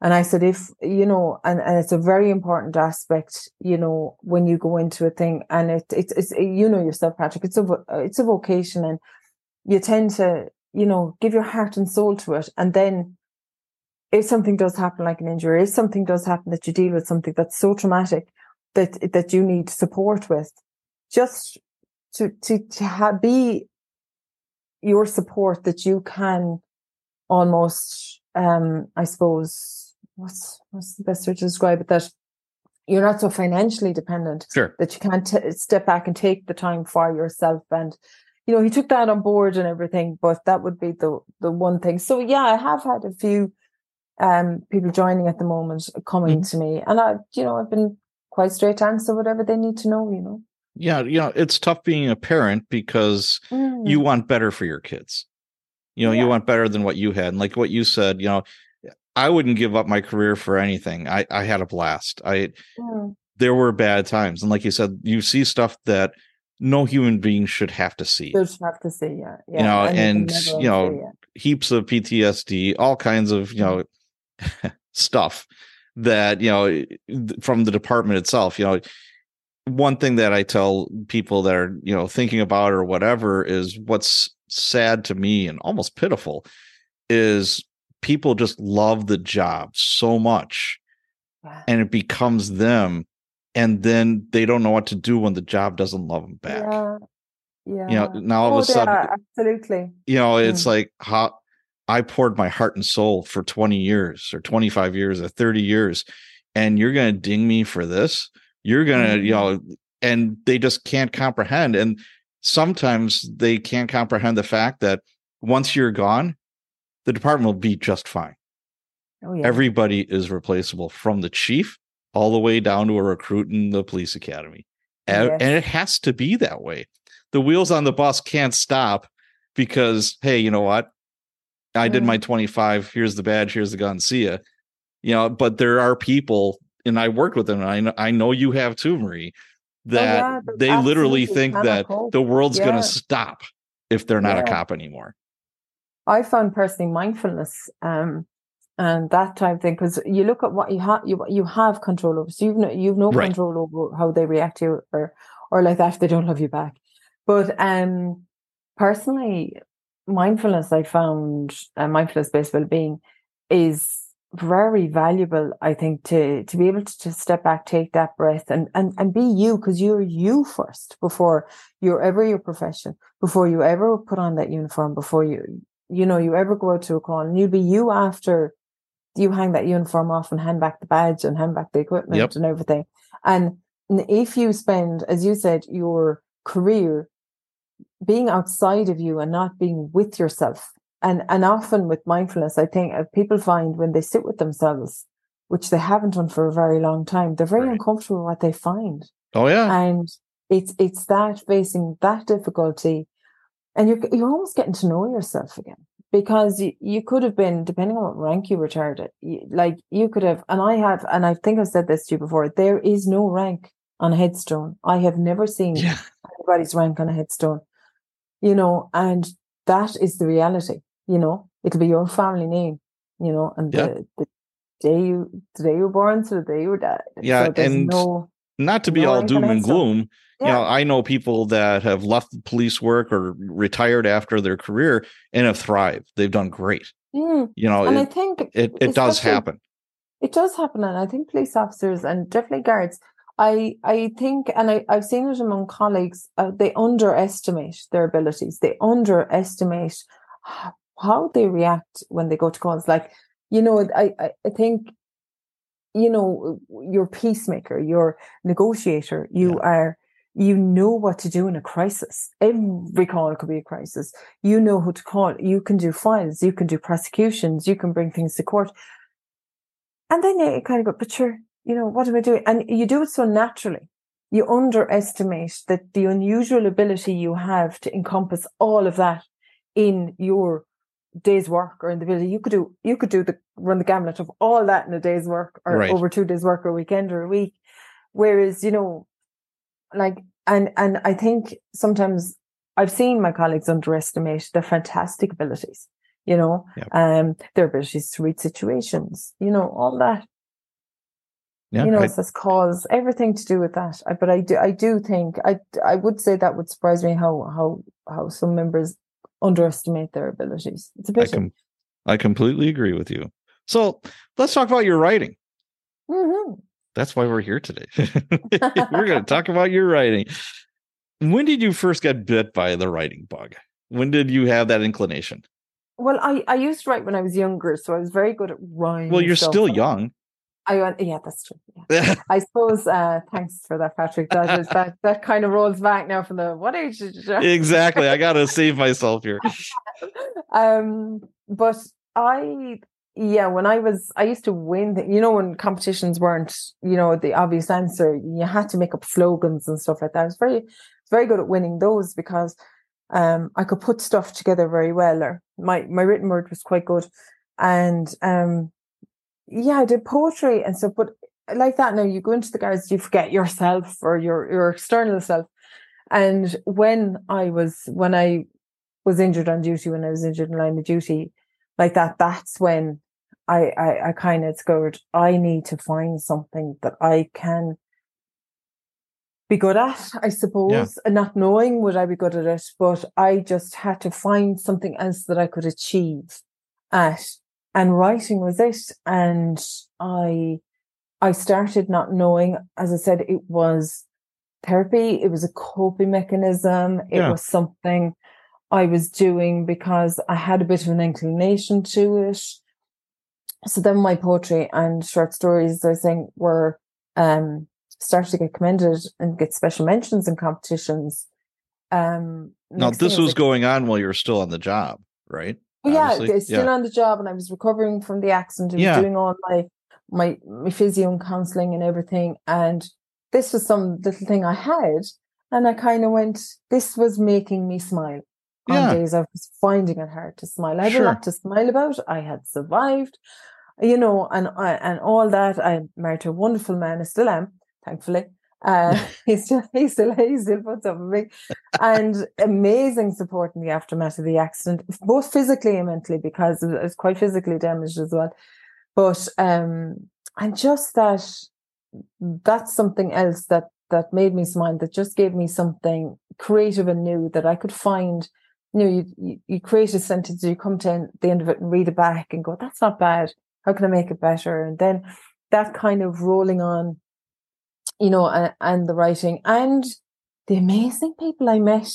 And i said if you know and, and it's a very important aspect you know when you go into a thing and it, it's it's you know yourself patrick it's a it's a vocation and you tend to you know give your heart and soul to it. And then if something does happen like an injury if something does happen that you deal with something that's so traumatic that that you need support with just to to to ha- be your support that you can almost um i suppose what's what's the best way to describe it? That you're not so financially dependent Sure. that you can't t- step back and take the time for yourself. And you know he took that on board and everything but that would be the the one thing. So yeah i have had a few um people joining at the moment coming to me and i you know i've been quite straight answer whatever they need to know you know Yeah. You know, it's tough being a parent because you want better for your kids. You know, you want better than what you had. And like what you said, you know, I wouldn't give up my career for anything. I, I had a blast. I Mm. there were bad times. And like you said, you see stuff that no human being should have to see. They'll have to see, yeah. yeah. know, you can and, never you know. Heaps of PTSD, all kinds of, you know, stuff that, you know, from the department itself, you know, one thing that I tell people that are, you know, thinking about or whatever is what's sad to me and almost pitiful is people just love the job so much Yeah. and it becomes them and then they don't know what to do when the job doesn't love them back. Yeah. Yeah. You know, now all oh, of a they sudden, are, absolutely. you know, it's Mm. like how I poured my heart and soul for 20 years or 25 years or 30 years and you're going to ding me for this? You're going to, you Mhm. know, and they just can't comprehend. And sometimes they can't comprehend the fact that once you're gone, the department will be just fine. Oh, yeah. Everybody is replaceable from the chief all the way down to a recruit in the police academy. And, Yes. and it has to be that way. The wheels on the bus can't stop because, hey, you know what? I did Mm. my 25. Here's the badge. Here's the gun. See ya. You know, but there are people, and I worked with them. And I know, I know you have too, Marie, that Oh, yeah, they literally think that the world's going to stop if they're not a cop anymore. I found personally mindfulness um, and that type of thing because you look at what you have you you have control over. So you've no you've no Right. control over how they react to you or or like that if they don't love you back. But um, personally, mindfulness I found uh, mindfulness based well being is very valuable. I think to to be able to just step back, take that breath, and and and be you because you're you first before you're ever your profession, before you ever put on that uniform, before you you know, you ever go out to a call and you'll be you after you hang that uniform off and hand back the badge and hand back the equipment Yep. and everything. And if you spend, as you said, your career being outside of you and not being with yourself, and and often with mindfulness, I think uh, people find when they sit with themselves, which they haven't done for a very long time, they're very Right. uncomfortable with what they find Oh, yeah. and it's it's that facing that difficulty and you're you're almost getting to know yourself again because you, you could have been depending on what rank you retired at you, like you could have and i have and i think i've said this to you before there is no rank on a headstone i have never seen yeah. anybody's rank on a headstone you know and that is the reality you know it'll be your family name you know and Yeah. the, the day you the day you were born to the day you died Yeah, so there's and no Not to be No all doom and gloom. You know, yeah I know people that have left police work or retired after their career and have thrived. They've done great. Mm. You know, and I think it, it does happen. It does happen, and I think police officers and definitely guards. I I think, and I I've seen it among colleagues. Uh, they underestimate their abilities. They underestimate how they react when they go to calls. Like you know, I I, I think you know you're peacemaker, you're negotiator. You are you know what to do in a crisis. Every call could be a crisis. You know who to call. You can do files. You can do prosecutions. You can bring things to court. And then you kind of go, but sure, you know, what am I doing? And you do it so naturally. You underestimate that the unusual ability you have to encompass all of that in your day's work or in the ability you could do you could do the run the gamut of all that in a day's work or Right. over two days work or a weekend or a week. Whereas, you know, like and and I think sometimes I've seen my colleagues underestimate their fantastic abilities, you know, Yep. um, their abilities to read situations, you know, all that Yeah. you know, I- it says cause everything to do with that. I, but I do, I do think I, I would say that would surprise me how, how, how some members underestimate their abilities. It's a bit. com- I completely agree with you. So let's talk about your writing. Mhm. That's why we're here today. we're going to talk about your writing. When did you first get bit by the writing bug? When did you have that inclination? Well, I, I used to write when I was younger, so I was very good at rhyming. Well, you're still young. I went, yeah, that's true. Yeah. I suppose. Uh, thanks for that, Patrick. That is that that kind of rolls back now from the what age did you? exactly. I got to save myself here. um, but I, yeah, when I was, I used to win. The, you know, when competitions weren't, you know, the obvious answer, you had to make up slogans and stuff like that. I was very, very good at winning those because, um, I could put stuff together very well. Or my my written word was quite good, and um, yeah, I did poetry and stuff. But like that now, you go into the guards, you forget yourself or your your external self. And when I was when I was injured on duty, when I was injured in line of duty, like that, that's when I I, I kind of discovered I need to find something that I can be good at, I suppose. And not knowing would I be good at it, but I just had to find something else that I could achieve at. And writing was it. And I I started not knowing, as I said, it was therapy, it was a coping mechanism, it Yeah. was something I was doing because I had a bit of an inclination to it. So then my poetry and short stories, I think, were um started to get commended and get special mentions in competitions. Um, now this was like, going on while you were still on the job, right? Well, yeah, was still on the job and I was recovering from the accident. I was Yeah. doing all my my my physio and counselling and everything. And this was some little thing I had. And I kind of went, this was making me smile. Yeah. On days I was finding it hard to smile. I had Sure. a lot to smile about. I had survived, you know, and I and all that. I married a wonderful man. I still am, thankfully. Uh, he's still he still he still and amazing support in the aftermath of the accident, both physically and mentally, because I was quite physically damaged as well. But um, and just that that's something else that that made me smile. That just gave me something creative and new that I could find. You know, you, you create a sentence, you come to the end of it and read it back and go, "That's not bad. How can I make it better?" And then that kind of rolling on, you know, and, and the writing and the amazing people I met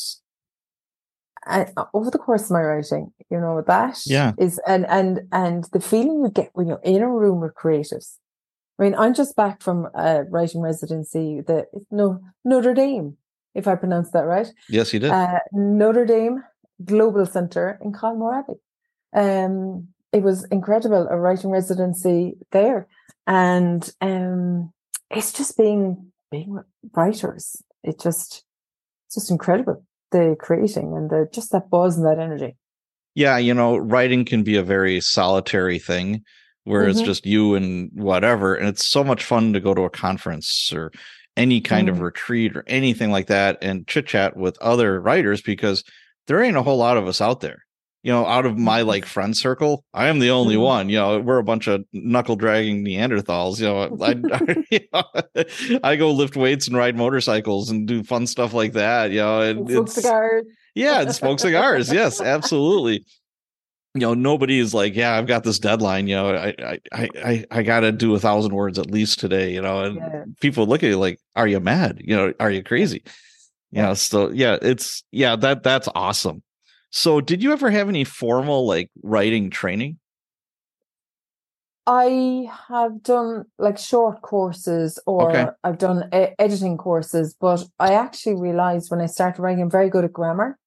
uh, over the course of my writing, you know, that Yeah. is and and and the feeling you get when you're in a room with creatives. I mean, I'm just back from a writing residency, the no Notre Dame, if I pronounced that right. Yes, you did. Uh, Notre Dame Global Centre in Kylemore Abbey. Um, it was incredible, a writing residency there, and um, it's just being being writers. It just it's just incredible the creating and the just that buzz and that energy. yeah, you know, writing can be a very solitary thing where it's Mhm. just you and whatever. And it's so much fun to go to a conference or any kind of Mhm. retreat or anything like that and chit chat with other writers because there ain't a whole lot of us out there. You know, out of my like friend circle, I am the only Mhm. one. You know, we're a bunch of knuckle dragging Neanderthals. You know, I, I, you know, I go lift weights and ride motorcycles and do fun stuff like that. You know, and Smoke it's cigars. yeah, and smoke cigars. Yes, absolutely. You know, nobody is like, yeah, I've got this deadline. You know, I I I I, got to do a thousand words at least today. You know, and Yeah. people look at you like, are you mad? You know, are you crazy? You know, so yeah, it's yeah that that's awesome. So, did you ever have any formal like writing training? I have done like short courses or Okay. I've done e- editing courses, but I actually realized when I started writing, I'm very good at grammar.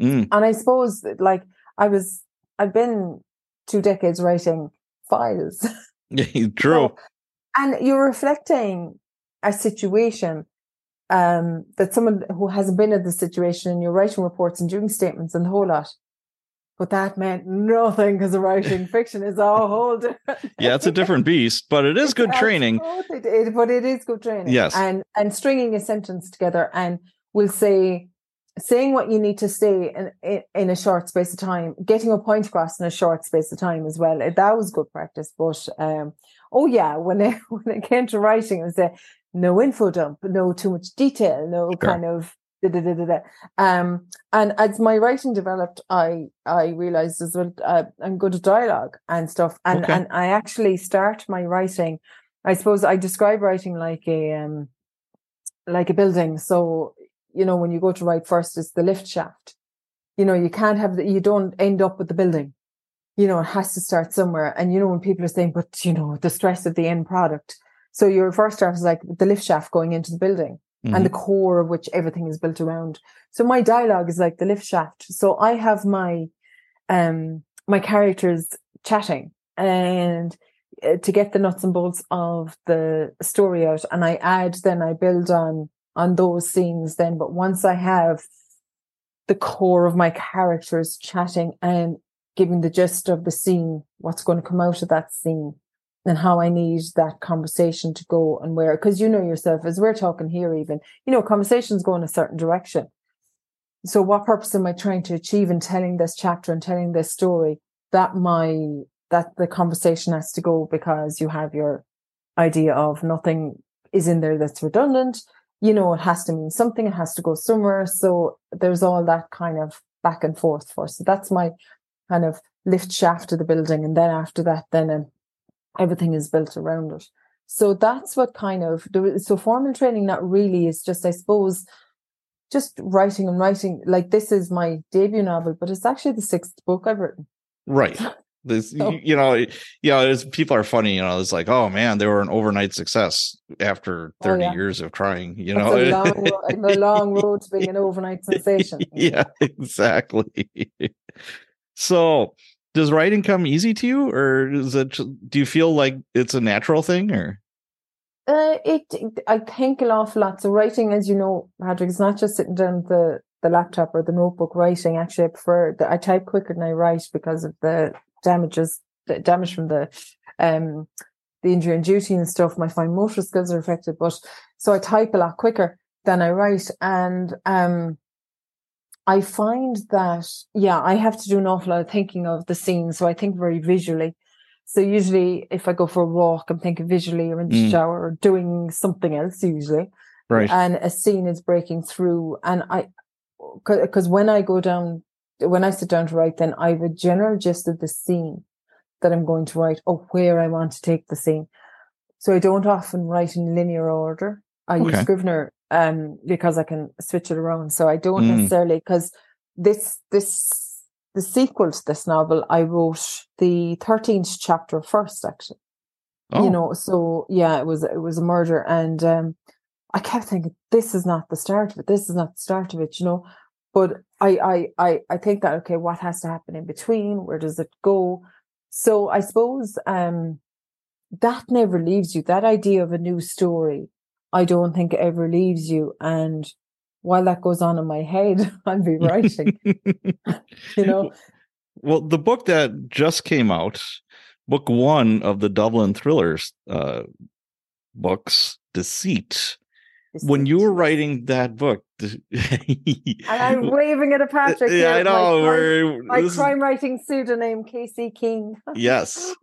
Mm, And I suppose like I was, I've been two decades writing files. true. So- and you're reflecting a situation um, that someone who hasn't been in the situation and you're writing reports and doing statements and the whole lot. But that meant nothing because writing fiction is a whole different. Yeah, it's a different beast, but it is good It's training. absolutely- it- but it is good training. Yes. and and stringing a sentence together and we'll say saying what you need to say in, in in a short space of time, getting a point across in a short space of time as well. That was good practice. But um, oh yeah, when it when it came to writing, it was a no info dump, no too much detail, no Sure. kind of. Da, da, da, da, da. Um, and as my writing developed, I I realized as well uh, I'm good at dialogue and stuff, and Okay. and I actually start my writing. I suppose I describe writing like a um like a building. So you know when you go to write first, it's the lift shaft. You know you can't have the, you don't end up with the building. You know it has to start somewhere. And you know when people are saying, but you know the stress of the end product. So your first draft is like the lift shaft going into the building and the core of which everything is built around. So my dialogue is like the lift shaft. So I have my um my characters chatting and uh, to get the nuts and bolts of the story out and I add then I build on on those scenes then but once I have the core of my characters chatting and giving the gist of the scene what's going to come out of that scene and how I need that conversation to go and where, because you know yourself, as we're talking here, even, you know, conversations go in a certain direction. So what purpose am I trying to achieve in telling this chapter and telling this story? That my, that the conversation has to go because you have your idea of nothing is in there that's redundant. You know, it has to mean something. It has to go somewhere. So there's all that kind of back and forth for. So that's my kind of lift shaft of the building. And then after that, then um, everything is built around it. So that's what kind of so formal training. Not really is just, I suppose, just writing and writing. Like this is my debut novel, but it's actually the sixth book I've written. Right. This, Oh. you, know, you know, it's, people are funny. You know, it's like, oh man, they were an overnight success after Oh, thirty yeah. years of trying. You know, a long, a long road to being an overnight sensation. yeah, exactly. so, does writing come easy to you, or is it? Do you feel like it's a natural thing, or Uh, it, I think an awful lot. So writing, as you know, Patrick, it's not just sitting down the, the laptop or the notebook writing. Actually, I prefer I type quicker than I write because of the damages, the damage from the, um, the injury and duty and stuff. My fine motor skills are affected, but so I type a lot quicker than I write. And, um, I find that, yeah, I have to do an awful lot of thinking of the scene. So I think very visually. So usually if I go for a walk, I'm thinking visually or in the Mm. shower or doing something else usually. right? And a scene is breaking through. And I, because when I go down, when I sit down to write, then I have a general gist of the scene that I'm going to write or where I want to take the scene. So I don't often write in linear order. I use Okay. Scrivener um, because I can switch it around. So I don't Mm. necessarily, because this, this, the sequel to this novel, I wrote the 13th chapter first, actually. Oh, you know so yeah it was it was a murder and um i kept thinking this is not the start of it. This is not the start of it you know? But i i i, I think that okay what has to happen in between? Where does it go? So i suppose um that never leaves you. That idea of a new story i don't think it ever leaves you and while that goes on in my head i'll be writing you know Well, the book that just came out, book one of the Dublin thrillers uh, books, Deceit. When you were writing that book, and i'm waving at a patrick yeah, I my know. crime- We're, my this is- crime writing pseudonym casey king yes.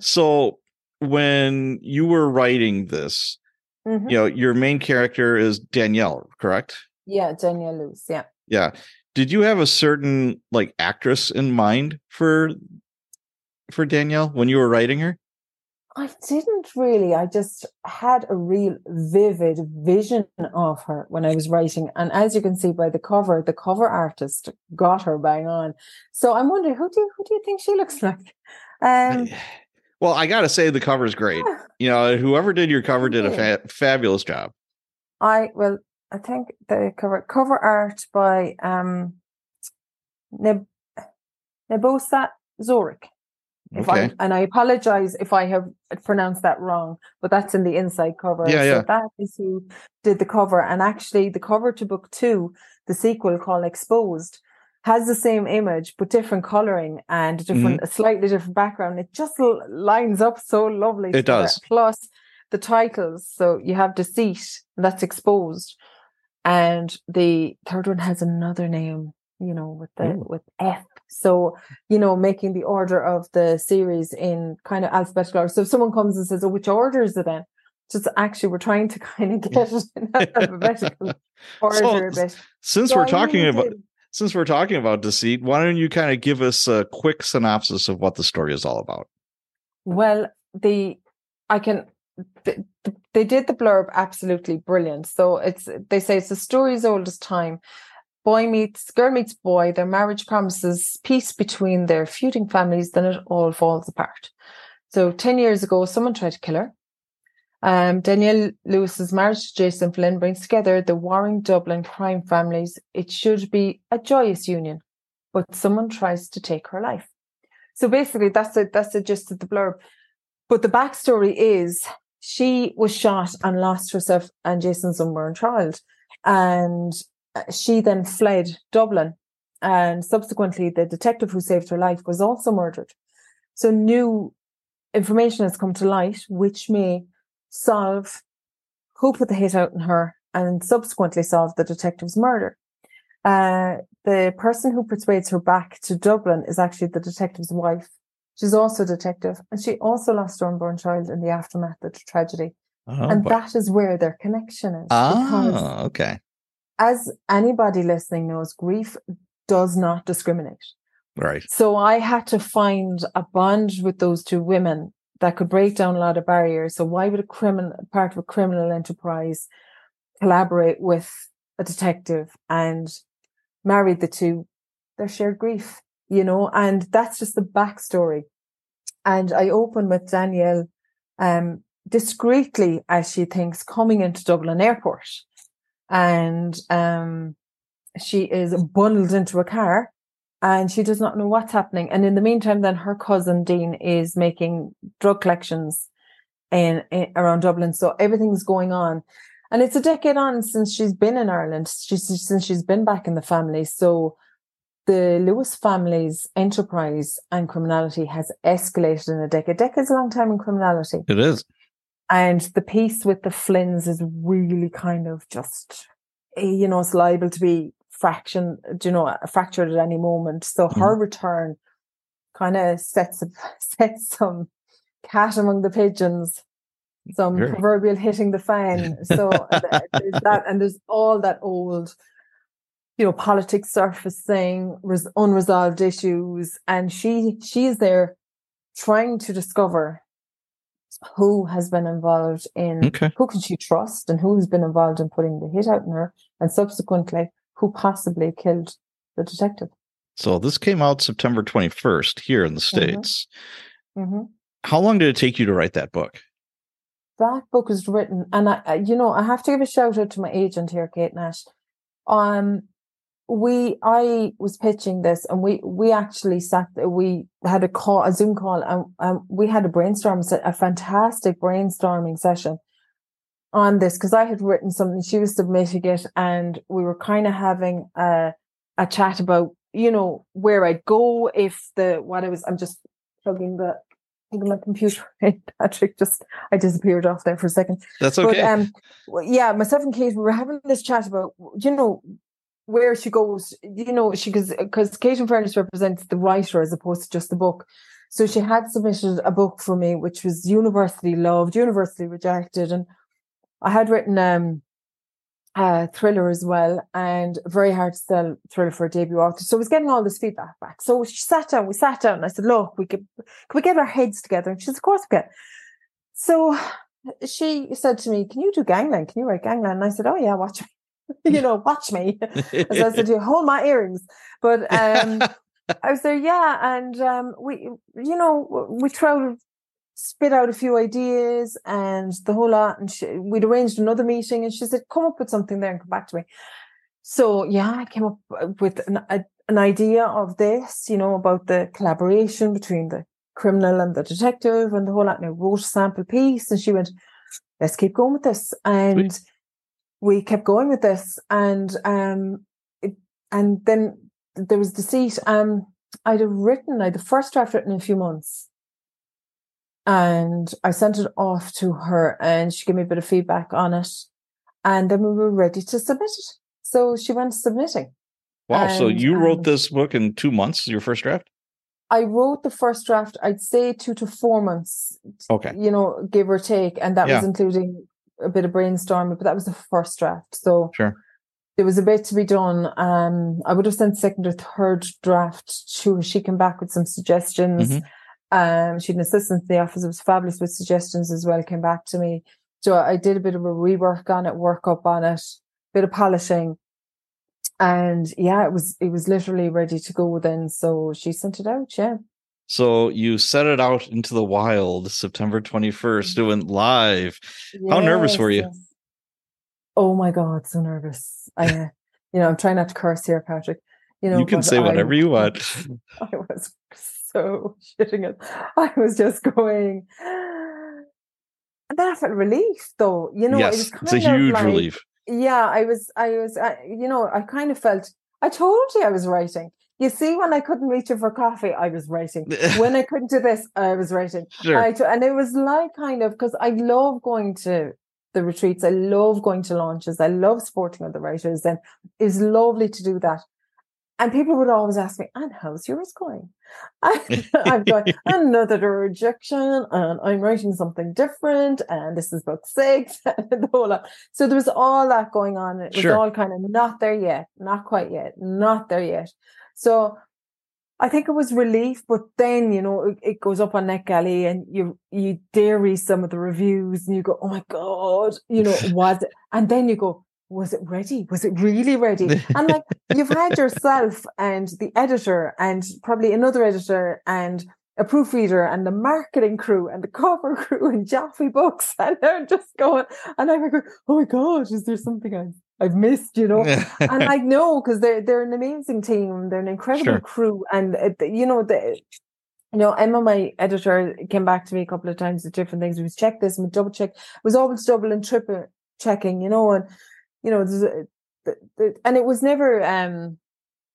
So when you were writing this, Mhm. you know, your main character is Danielle, correct? Yeah, Danielle Lewis. Yeah. Yeah. Did you have a certain like actress in mind for for Danielle when you were writing her? I didn't really. I just had a real vivid vision of her when I was writing. And as you can see by the cover, the cover artist got her bang on. So I'm wondering who do you, who do you think she looks like? Um well, I got to say the cover is great. You know, whoever did your cover did a fa- fabulous job. I well, I think the cover cover art by um Neb Nebojsa Zoric. If Okay. I and I apologize if I have pronounced that wrong, but that's in the inside cover. Yeah, so yeah. that is who did the cover. And actually the cover to book two, the sequel called Exposed, has the same image but different coloring and a different Mm-hmm. a slightly different background. It just l- lines up so lovely. It does. Plus the titles. So you have Deceit, that's exposed. And the third one has another name, you know, with the Ooh. with F. So, you know, making the order of the series in kind of alphabetical order. So if someone comes and says, Oh, which order is it in? Just actually we're trying to kind of get it in alphabetical order a bit. Since So we're I talking about. Since we're talking about deceit, why don't you kind of give us a quick synopsis of what the story is all about? Well, the I can th- th- they did the blurb absolutely brilliant. So it's they say it's the story's oldest time. Boy meets girl meets boy. Their marriage promises peace between their feuding families. Then it all falls apart. So ten years ago, someone tried to kill her. Um, Danielle Lewis's marriage to Jason Flynn brings together the warring Dublin crime families. It should be a joyous union, but someone tries to take her life. So basically, that's the that's the gist of the blurb. But the backstory is she was shot and lost herself and Jason's unborn child, and uh, she then fled Dublin, and subsequently the detective who saved her life was also murdered. So new information has come to light, which may solve who put the hit out on her, and subsequently solve the detective's murder. Uh, the person who persuades her back to Dublin is actually the detective's wife. She's also a detective, and she also lost her unborn child in the aftermath of the tragedy. Oh, and but- that is where their connection is. ah, okay, as anybody listening knows, grief does not discriminate. right. So I had to find a bond with those two women that could break down a lot of barriers. So why would a criminal part of a criminal enterprise collaborate with a detective and marry the two? Their shared grief, you know, and that's just the backstory And I open with Danielle um, discreetly, as she thinks, coming into Dublin Airport. And um, she is bundled into a car and she does not know what's happening. And in the meantime, then her cousin Dean is making drug collections in, in around Dublin. So everything's going on. And it's a decade on since she's been in Ireland. She's since she's been back in the family. So the Lewis family's enterprise and criminality has escalated in a decade. Decade's a long time in criminality. It is. And the peace with the Flynns is really kind of just, eh, you know, it's liable to be fraction, you know, fractured at any moment. So her mm. return kind of sets sets some cat among the pigeons, some sure. proverbial hitting the fan. So that, and there's all that old you know, politics surfacing, res- unresolved issues, and she she's there trying to discover who has been involved in okay. who can she trust and who has been involved in putting the hit out on her, and subsequently who possibly killed the detective. So this came out September twenty first here in the mm-hmm. states. Mm-hmm. Mm-hmm. How long did it take you to write that book? That book was written, and I, you know, I have to give a shout out to my agent here, Kate Nash. Um, we i was pitching this and we we actually sat we had a call a zoom call and um, we had a brainstorm a fantastic brainstorming session on this because i had written something she was submitting it and we were kind of having a a chat about you know where i'd go if the what i was i'm just plugging the my computer Patrick just I disappeared off there for a second. That's okay. But, um, yeah, myself and Kate we were having this chat about you know where she goes, you know, she goes because Kate and Furnace represents the writer as opposed to just the book. So she had submitted a book for me, which was universally loved, universally rejected, and I had written um, a thriller as well, and very hard to sell thriller for a debut author. So I was getting all this feedback back. So she sat down, we sat down, and I said, "Look, we could, can we get our heads together?" And she said, "Of course we can." So she said to me, "Can you do gangland? Can you write gangland?" And I said, "Oh yeah, watch me." you know, watch me. As I said to you, hold my earrings. But um, I was there, yeah. And um, we, you know, we to spit out a few ideas and the whole lot. And she, we'd arranged another meeting and she said, come up with something there and come back to me. So, yeah, I came up uh, with an, a, an idea of this, you know, about the collaboration between the criminal and the detective and the whole lot. And I wrote a sample piece and she went, let's keep going with this. And Sweet we kept going with this and um it, and then there was deceit um i'd have written i'd the first draft written in a few months and i sent it off to her and she gave me a bit of feedback on it and then we were ready to submit it so she went submitting wow and, so you wrote um, this book in two months your first draft I wrote the first draft, I'd say two to four months. Okay. You know, give or take. And that yeah. was including a bit of brainstorming, but that was the first draft. So sure. there was a bit to be done. Um, I would have sent second or third draft to her. She came back with some suggestions. Mm-hmm. Um, she had an assistant in the office. It was fabulous with suggestions as well. Came back to me. So I did a bit of a rework on it, work up on it, bit of polishing. And yeah, it was, it was literally ready to go then. So she sent it out. Yeah. So you set it out into the wild September 21st, doing live. Yes, How nervous were you? Yes. Oh my God, so nervous. I, uh, you know, I'm trying not to curse here, Patrick. You know, you can say whatever I, you want. I was so shitting it. I was just going. And then I felt relief, though. You know, yes, it was kind it's a huge like, relief. Yeah, I was, I was, I, you know, I kind of felt. I told you I was writing. You see, when I couldn't reach her for coffee, I was writing. when I couldn't do this, I was writing. Sure. I, and it was like kind of because I love going to the retreats. I love going to launches. I love supporting other writers, and it was lovely to do that. And people would always ask me, "And how's yours going?" I, I've got another rejection, and I'm writing something different, and this is book six, and the whole lot. So there was all that going on. It was sure. all kind of not there yet, not quite yet, not there yet. So I think it was relief, but then, you know, it, it goes up on NetGalley and you, you dare read some of the reviews and you go, Oh my God, you know, was it? And then you go, was it ready? Was it really ready? And like you've had yourself and the editor and probably another editor and a proofreader and the marketing crew and the cover crew and Joffe Books, and they're just going, and I'm like, oh my god, is there something I've I've missed, you know? and I know because they're they're an amazing team, they're an incredible Sure. crew, and uh, you know the. You know, Emma, my editor, came back to me a couple of times with different things. We was check this, we double check. It was always double and triple checking, you know, and you know, there's a, the, the, and it was never um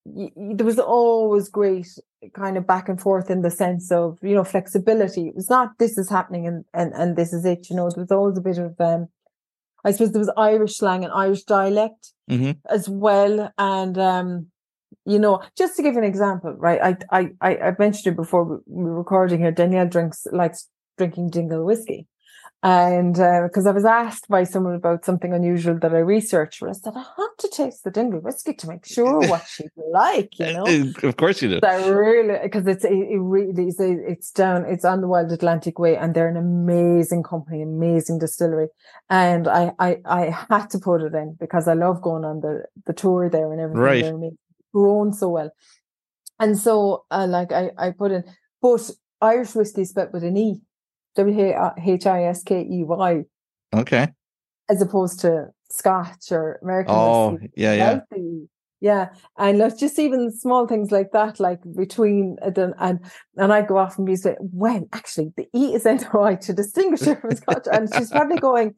there was always great kind of back and forth in the sense of you know flexibility. It was not this is happening and and, and this is it you know there was always a bit of um i suppose there was irish slang and irish dialect Mhm. as well. And um you know just to give an example right i i i, mentioned it before we we were recording here danielle drinks likes drinking dingle whiskey and because I was asked by someone about something unusual that I researched, I said, I had to taste the dingle whiskey to make sure what she'd like, you know. of course you do. That really, because it's it, it really is. It's down. It's on the Wild Atlantic Way, and they're an amazing company, amazing distillery. And I, I, I had to put it in because I love going on the the tour there and everything. Right. Grown so well, and so uh, like I, I put in, but Irish whiskey is spelled with an e, W H I S K E Y, Okay. as opposed to Scotch or American Oh, whiskey. yeah, yeah. Yeah, and like just even small things like that, like between the, and and I go off and be say, when actually the E is NOI to distinguish it from Scotch, and she's probably going,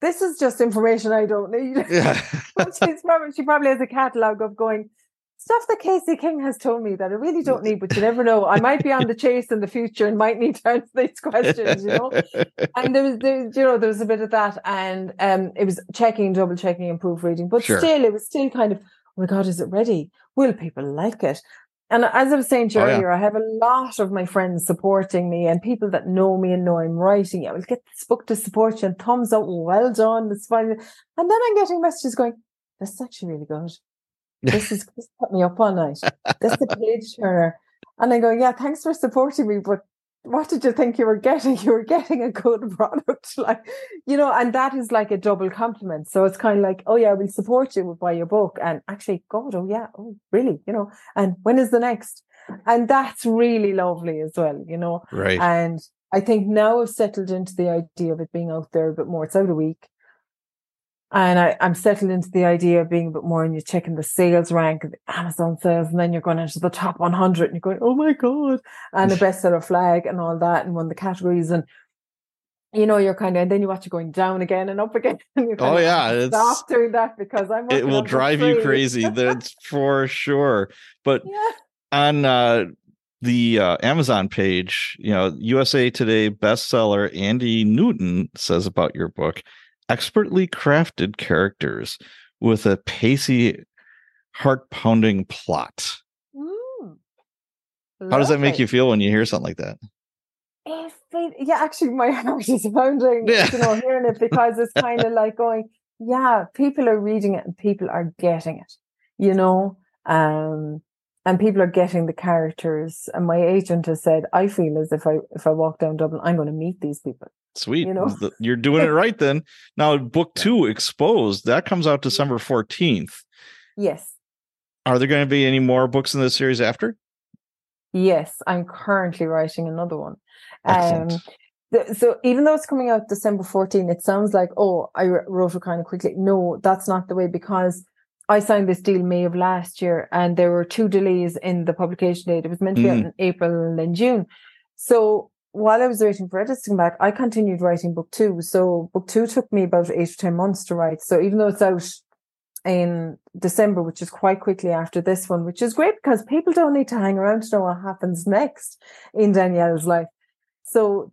"This is just information I don't need." Yeah. but she's probably she probably has a catalogue of going stuff that Casey King has told me that I really don't need, but you never know. I might be on the chase in the future and might need to answer these questions, you know and there was, there, you know, there was a bit of that, and um, it was checking, double checking, and proofreading. But Sure. still, it was still kind of, oh my god, is it ready? Will people like it? And as I was saying to you Oh, yeah. earlier, I have a lot of my friends supporting me and people that know me and know I'm writing. I will get this book to support you and thumbs up, well done. It's fine. And then I'm getting messages going, that's actually really good. This is this put me up all night. This is a page turner. And I go, yeah, thanks for supporting me, but what did you think you were getting? You were getting a good product, like you know, and that is like a double compliment. So it's kind of like, oh yeah, we'll support you by your book, and actually, God, oh yeah, oh really, you know, and when is the next? And that's really lovely as well, you know. right. And I think now I've settled into the idea of it being out there a bit more. It's out a week. And I, I'm settled into the idea of being a bit more and you're checking the sales rank, the Amazon sales, and then you're going into the top 100 and you're going, oh my God, and the bestseller flag and all that, and one of the categories. And, you know, you're kind of, and then you watch it going down again and up again. And Oh, yeah, it's- Stop doing that because I'm it will drive you crazy. That's for sure. But yeah. on uh, the uh, Amazon page, you know, USA Today bestseller Andy Newton says about your book expertly crafted characters with a pacey, heart pounding plot. Mm. How does that make you feel when you hear something like that? It, yeah, actually, my heart is pounding, Yeah. you know, hearing it because it's kind of like going, yeah, people are reading it and people are getting it, you know, um, and people are getting the characters. And my agent has said, I feel as if I if I walk down Dublin, I'm going to meet these people. Sweet. You know? You're doing it right then. Now, book two, Exposed, that comes out December 14th. Yes, Are there going to be any more books in this series after? yes, I'm currently writing another one. Excellent. Um, so even though it's coming out December 14, it sounds like, oh, I wrote it kind of quickly. No, that's not the way because I signed this deal May of last year and there were two delays in the publication date. It was meant to be out Mm. in April and then June. So while I was waiting for edits to come back, I continued writing book two. So book two took me about eight or 10 months to write. So even though it's out in December, which is quite quickly after this one, which is great because people don't need to hang around to know what happens next in Danielle's life. So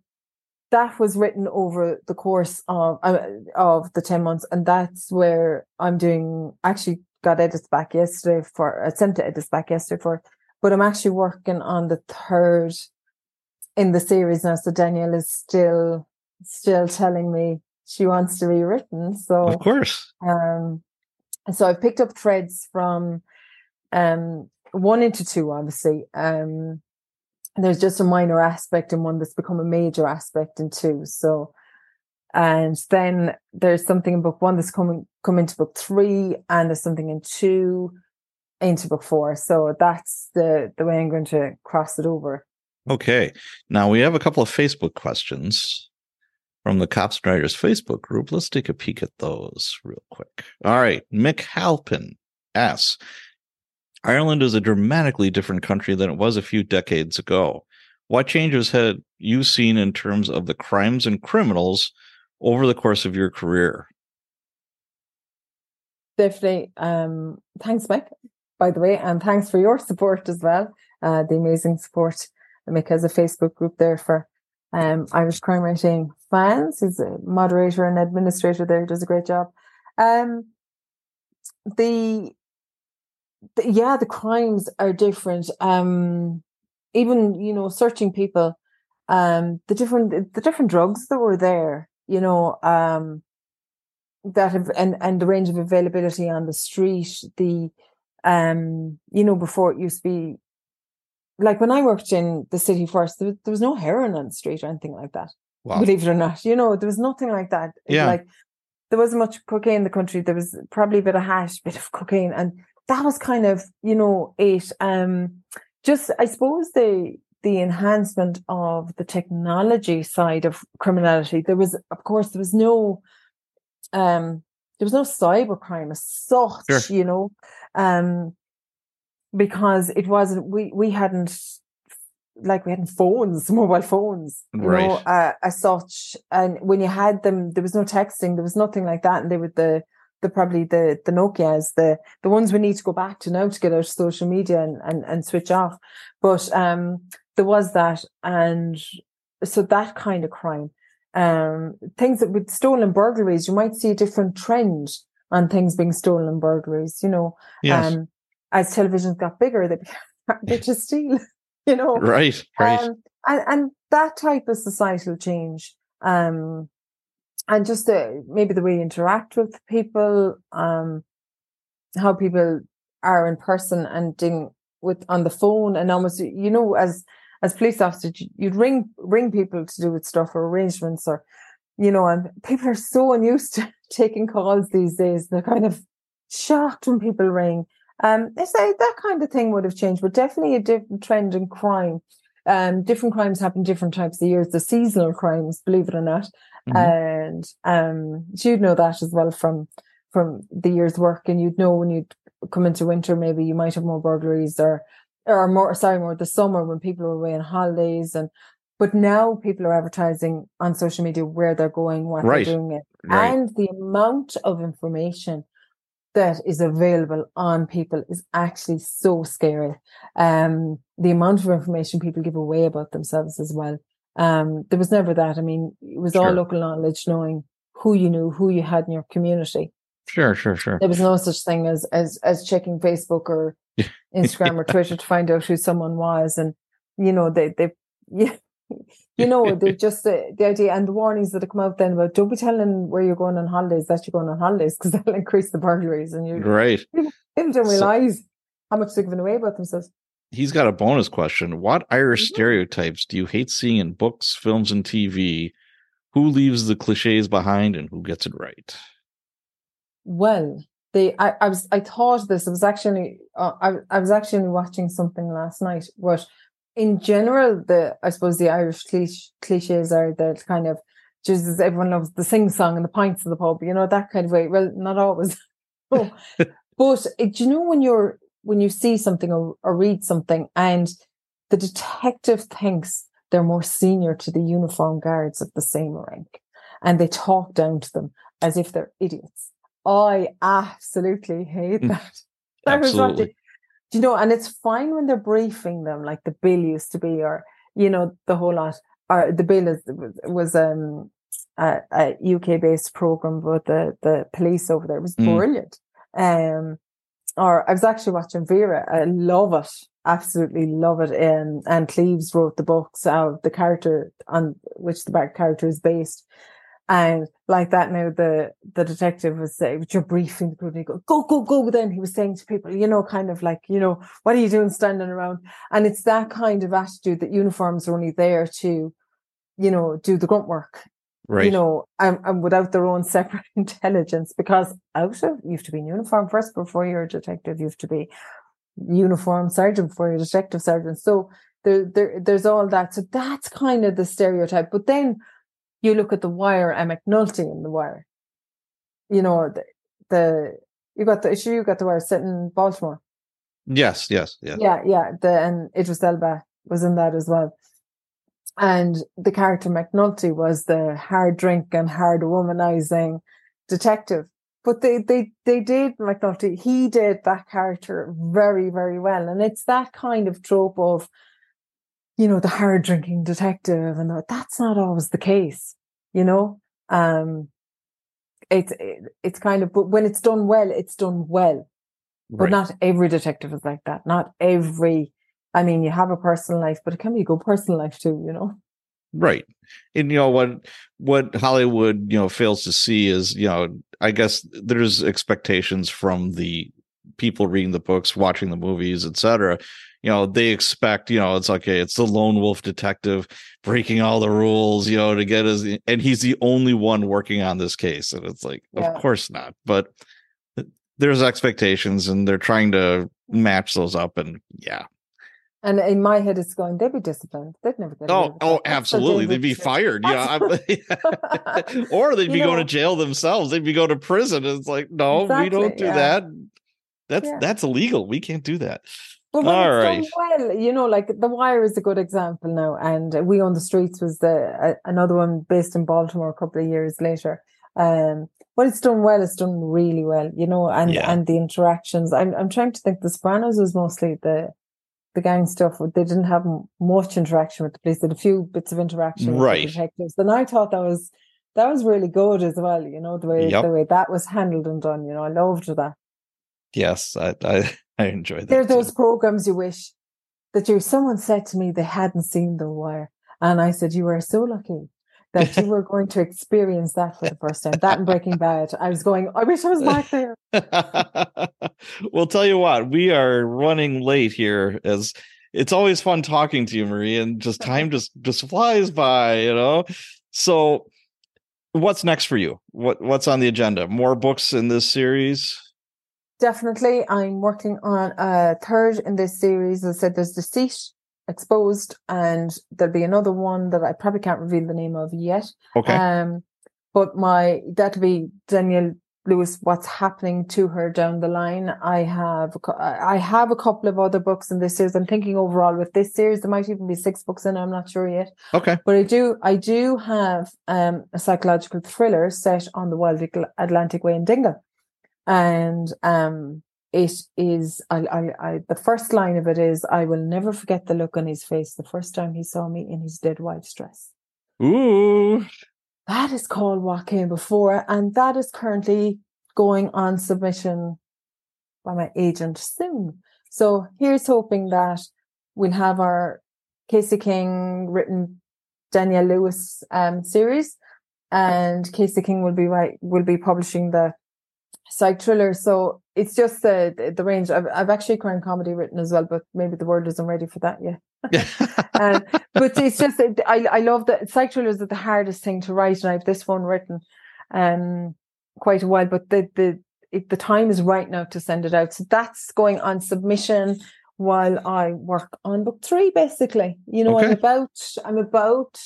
that was written over the course of uh, of the 10 months and that's where I'm doing actually got edits back yesterday for I sent edits back yesterday for but I'm actually working on the third in the series now so Danielle is still still telling me she wants to be written so Of course. um, so I've picked up threads from um, one into two, obviously. Um, there's just a minor aspect in one that's become a major aspect in two. So, and then there's something in book one that's coming come into book three, and there's something in two into book four. So that's the the way I'm going to cross it over. Okay. Now we have a couple of Facebook questions from the Cops and Writers Facebook group. Let's take a peek at those real quick. All right. Mick Halpin asks Ireland is a dramatically different country than it was a few decades ago. What changes had you seen in terms of the crimes and criminals over the course of your career? Definitely. Um, thanks, Mike, by the way, and thanks for your support as well. Uh, the amazing support. Mick has a Facebook group there for um, Irish crime writing fans. He's a moderator and administrator there, does a great job. Um, the, the yeah, the crimes are different. Um, even you know, searching people, um, the different the different drugs that were there, you know, um, that have, and and the range of availability on the street, the um, you know, before it used to be like when I worked in the city first, there, there was no heroin on the street or anything like that. Wow. Believe it or not, you know, there was nothing like that. Yeah. Like there wasn't much cocaine in the country. There was probably a bit of hash, bit of cocaine, and that was kind of, you know, it. Um, just I suppose the the enhancement of the technology side of criminality. There was, of course, there was no, um, there was no cyber crime as such, sure. you know, um, because it wasn't we we hadn't like we hadn't phones, mobile phones, you right. know, uh, as such. And when you had them, there was no texting, there was nothing like that, and they were the the probably the the Nokia's, the the ones we need to go back to now to get out of social media and and, and switch off. But um, there was that, and so that kind of crime, um, things that with stolen burglaries, you might see a different trend on things being stolen burglaries. You know, yes. um, as televisions got bigger, they became to steal. You know, right, right, um, and and that type of societal change. Um, and just the, maybe the way you interact with people, um, how people are in person and dealing with on the phone and almost, you know, as, as police officers, you'd ring, ring people to do with stuff or arrangements or, you know, and people are so unused to taking calls these days. They're kind of shocked when people ring. Um, they say that kind of thing would have changed, but definitely a different trend in crime. Um, different crimes happen different types of years. The seasonal crimes, believe it or not, Mm-hmm. And um, so you'd know that as well from from the year's work, and you'd know when you'd come into winter, maybe you might have more burglaries or or more sorry, more the summer when people are away on holidays and but now people are advertising on social media where they're going, what right. they're doing it. Right. And the amount of information that is available on people is actually so scary. Um, the amount of information people give away about themselves as well. Um, there was never that. I mean, it was sure. all local knowledge, knowing who you knew, who you had in your community. Sure, sure, sure. There was no such thing as as as checking Facebook or Instagram or Twitter to find out who someone was, and you know they they yeah. You know, they just uh, the idea and the warnings that have come out then about don't be telling where you're going on holidays that you're going on holidays because that'll increase the burglaries and you right. People, people don't realize so, how much they're giving away about themselves he's got a bonus question. What Irish mm-hmm. stereotypes do you hate seeing in books, films, and TV? Who leaves the cliches behind and who gets it right? Well, the I, I was I thought this. I was actually uh, I I was actually watching something last night. But in general, the I suppose the Irish cliche, cliches are the kind of just everyone loves the sing song and the pints in the pub. You know that kind of way. Well, not always. but do you know when you're when you see something or, or read something and the detective thinks they're more senior to the uniform guards of the same rank and they talk down to them as if they're idiots. I absolutely hate hmm. that. absolutely. Watching, you know, and it's fine when they're briefing them like the bill used to be, or, you know, the whole lot, or the bill is, was, um, a, a UK based program with the, the police over there. It was mm. brilliant. Um, or I was actually watching Vera. I love it. Absolutely love it. And Ann Cleeves wrote the books of the character on which the back character is based. And like that now the the detective was saying, you're briefing the group and he go, go, go, go. Then he was saying to people, you know, kind of like, you know, what are you doing standing around? And it's that kind of attitude that uniforms are only there to, you know, do the grunt work right. you know, and, and without their own separate intelligence, because out of you have to be in uniform first before you're a detective, you have to be uniform sergeant before you're a detective sergeant. So there, there, there's all that. So that's kind of the stereotype. But then you look at the Wire and McNulty in the Wire. You know the, the you got the issue. You got the Wire sitting in Baltimore. Yes, yes, yes. Yeah, yeah. The and Idris Elba was in that as well. And the character McNulty was the hard drink and hard womanizing detective. But they, they, they did McNulty. He did that character very, very well. And it's that kind of trope of, you know, the hard drinking detective and that's not always the case, you know? Um, it's, it, it's kind of, but when it's done well, it's done well. But not every detective is like that. Not every, I mean, you have a personal life, but it can be a good personal life too, you know? Right. And you know what what Hollywood, you know, fails to see is, you know, I guess there's expectations from the people reading the books, watching the movies, etc. You know, they expect, you know, it's okay, it's the lone wolf detective breaking all the rules, you know, to get his and he's the only one working on this case. And it's like, Yeah. of course not. But there's expectations and they're trying to match those up and yeah. And in my head, it's going, they'd be disciplined. They'd never get Oh, oh, that. That's the absolutely. They'd be fired. Yeah. Or they'd You be going to jail themselves. They'd be going to prison. It's like, no, we don't do yeah. that. That's Yeah. that's illegal. We can't do that. But when All it's right. done well, you know, like The Wire is a good example now, and We on the Streets was the uh, another one based in Baltimore a couple of years later. Um, when it's done well, it's done really well, you know, and Yeah. and the interactions. I'm I'm trying to think. The Sopranos was mostly the the gang stuff. They didn't have much interaction with the police. They had a few bits of interaction with Right. the detectives, and I thought that was that was really good as well. You know, the way Yep. the way that was handled and done. You know, I loved that. Yes, I I, I enjoy that. There are those programs you wish that you. Someone said to me they hadn't seen The Wire, and I said you are so lucky that you were going to experience that for the first time. That and Breaking Bad. I was going. I wish I was back there. well, tell you what, we are running late here as it's always fun talking to you, Marie, and just uh-huh. time just just flies by, you know. So what's next for you? What what's on the agenda? More books in this series? Definitely, I'm working on a third in this series. As I said, there's Deceit exposed, and there'll be another one that I probably can't reveal the name of yet. Okay. Um, but my that'll be Danielle Lewis. What's happening to her down the line? I have I have a couple of other books in this series. I'm thinking overall with this series there might even be six books in. I'm not sure yet. okay. But I do I do have um a psychological thriller set on the Wild Atlantic Way in Dingle, and um it is I, I I the first line of it is I will never forget the look on his face the first time he saw me in his dead wife's dress. Ooh. That is called What Came Before, and that is currently going on submission by my agent soon. So here's hoping that we'll have our Casey King written Danielle Lewis um, series, and Casey King will be right will be publishing the psych thriller. So it's just the the- the range. I've I've actually crime comedy written as well, but maybe the world isn't ready for that yet. Um, but it's just I I love that psych thrillers are the hardest thing to write, and I have this one written um quite a while, but the the it, the time is right now to send it out. So that's going on submission while I work on book three. Basically, you know, I'm about I'm about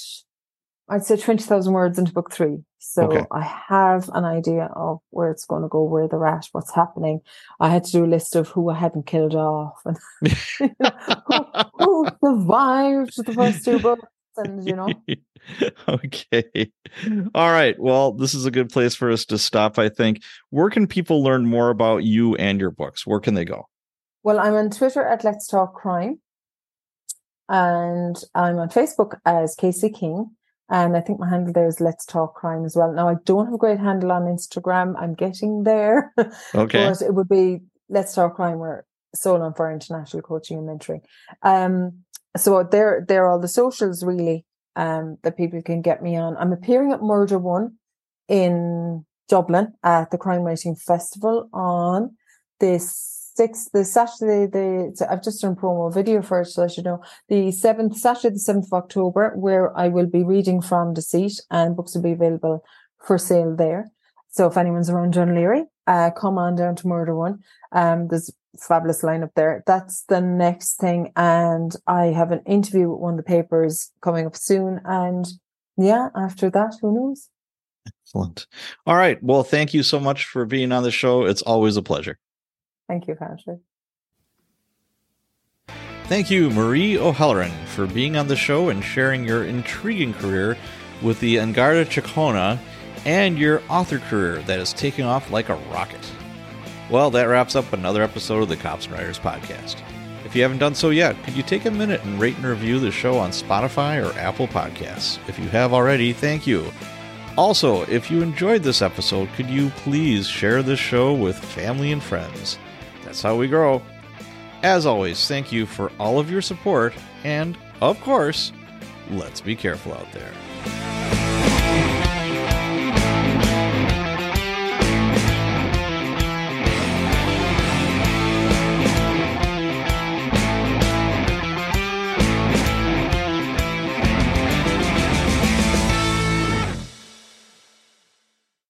I'd say twenty thousand words into book three. So Okay. I have an idea of where it's going to go, where they're at, what's happening. I had to do a list of who I hadn't killed off and who, who survived the first two books, and you know. okay. All right. Well, this is a good place for us to stop, I think. Where can people learn more about you and your books? Where can they go? Well, I'm on Twitter at Let's Talk Crime. And I'm on Facebook as Casey King. And I think my handle there is Let's Talk Crime as well. Now, I don't have a great handle on Instagram. I'm getting there. Okay. but it would be Let's Talk Crime or Soul on Fire International Coaching and Mentoring. Um, so they're, they're all the socials really um, that people can get me on. I'm appearing at Murder One in Dublin at the Crime Writing Festival on this sixth, the Saturday, the I've just done promo video for it, so I should know the seventh Saturday, the seventh of October, where I will be reading from Deceit, and books will be available for sale there. So if anyone's around Dun Laoghaire, uh, come on down to Murder One. Um, there's fabulous lineup there. That's the next thing. And I have an interview with one of the papers coming up soon. And yeah, after that, who knows? Excellent. All right. Well, thank you so much for being on the show. It's always a pleasure. Thank you, Patrick. Thank you, Marie O'Halloran, for being on the show and sharing your intriguing career with the An Garda Síochána and your author career that is taking off like a rocket. Well, that wraps up another episode of the Cops and Writers podcast. If you haven't done so yet, could you take a minute and rate and review the show on Spotify or Apple Podcasts? If you have already, thank you. Also, if you enjoyed this episode, could you please share this show with family and friends? That's how we grow. As always, thank you for all of your support, and of course, let's be careful out there.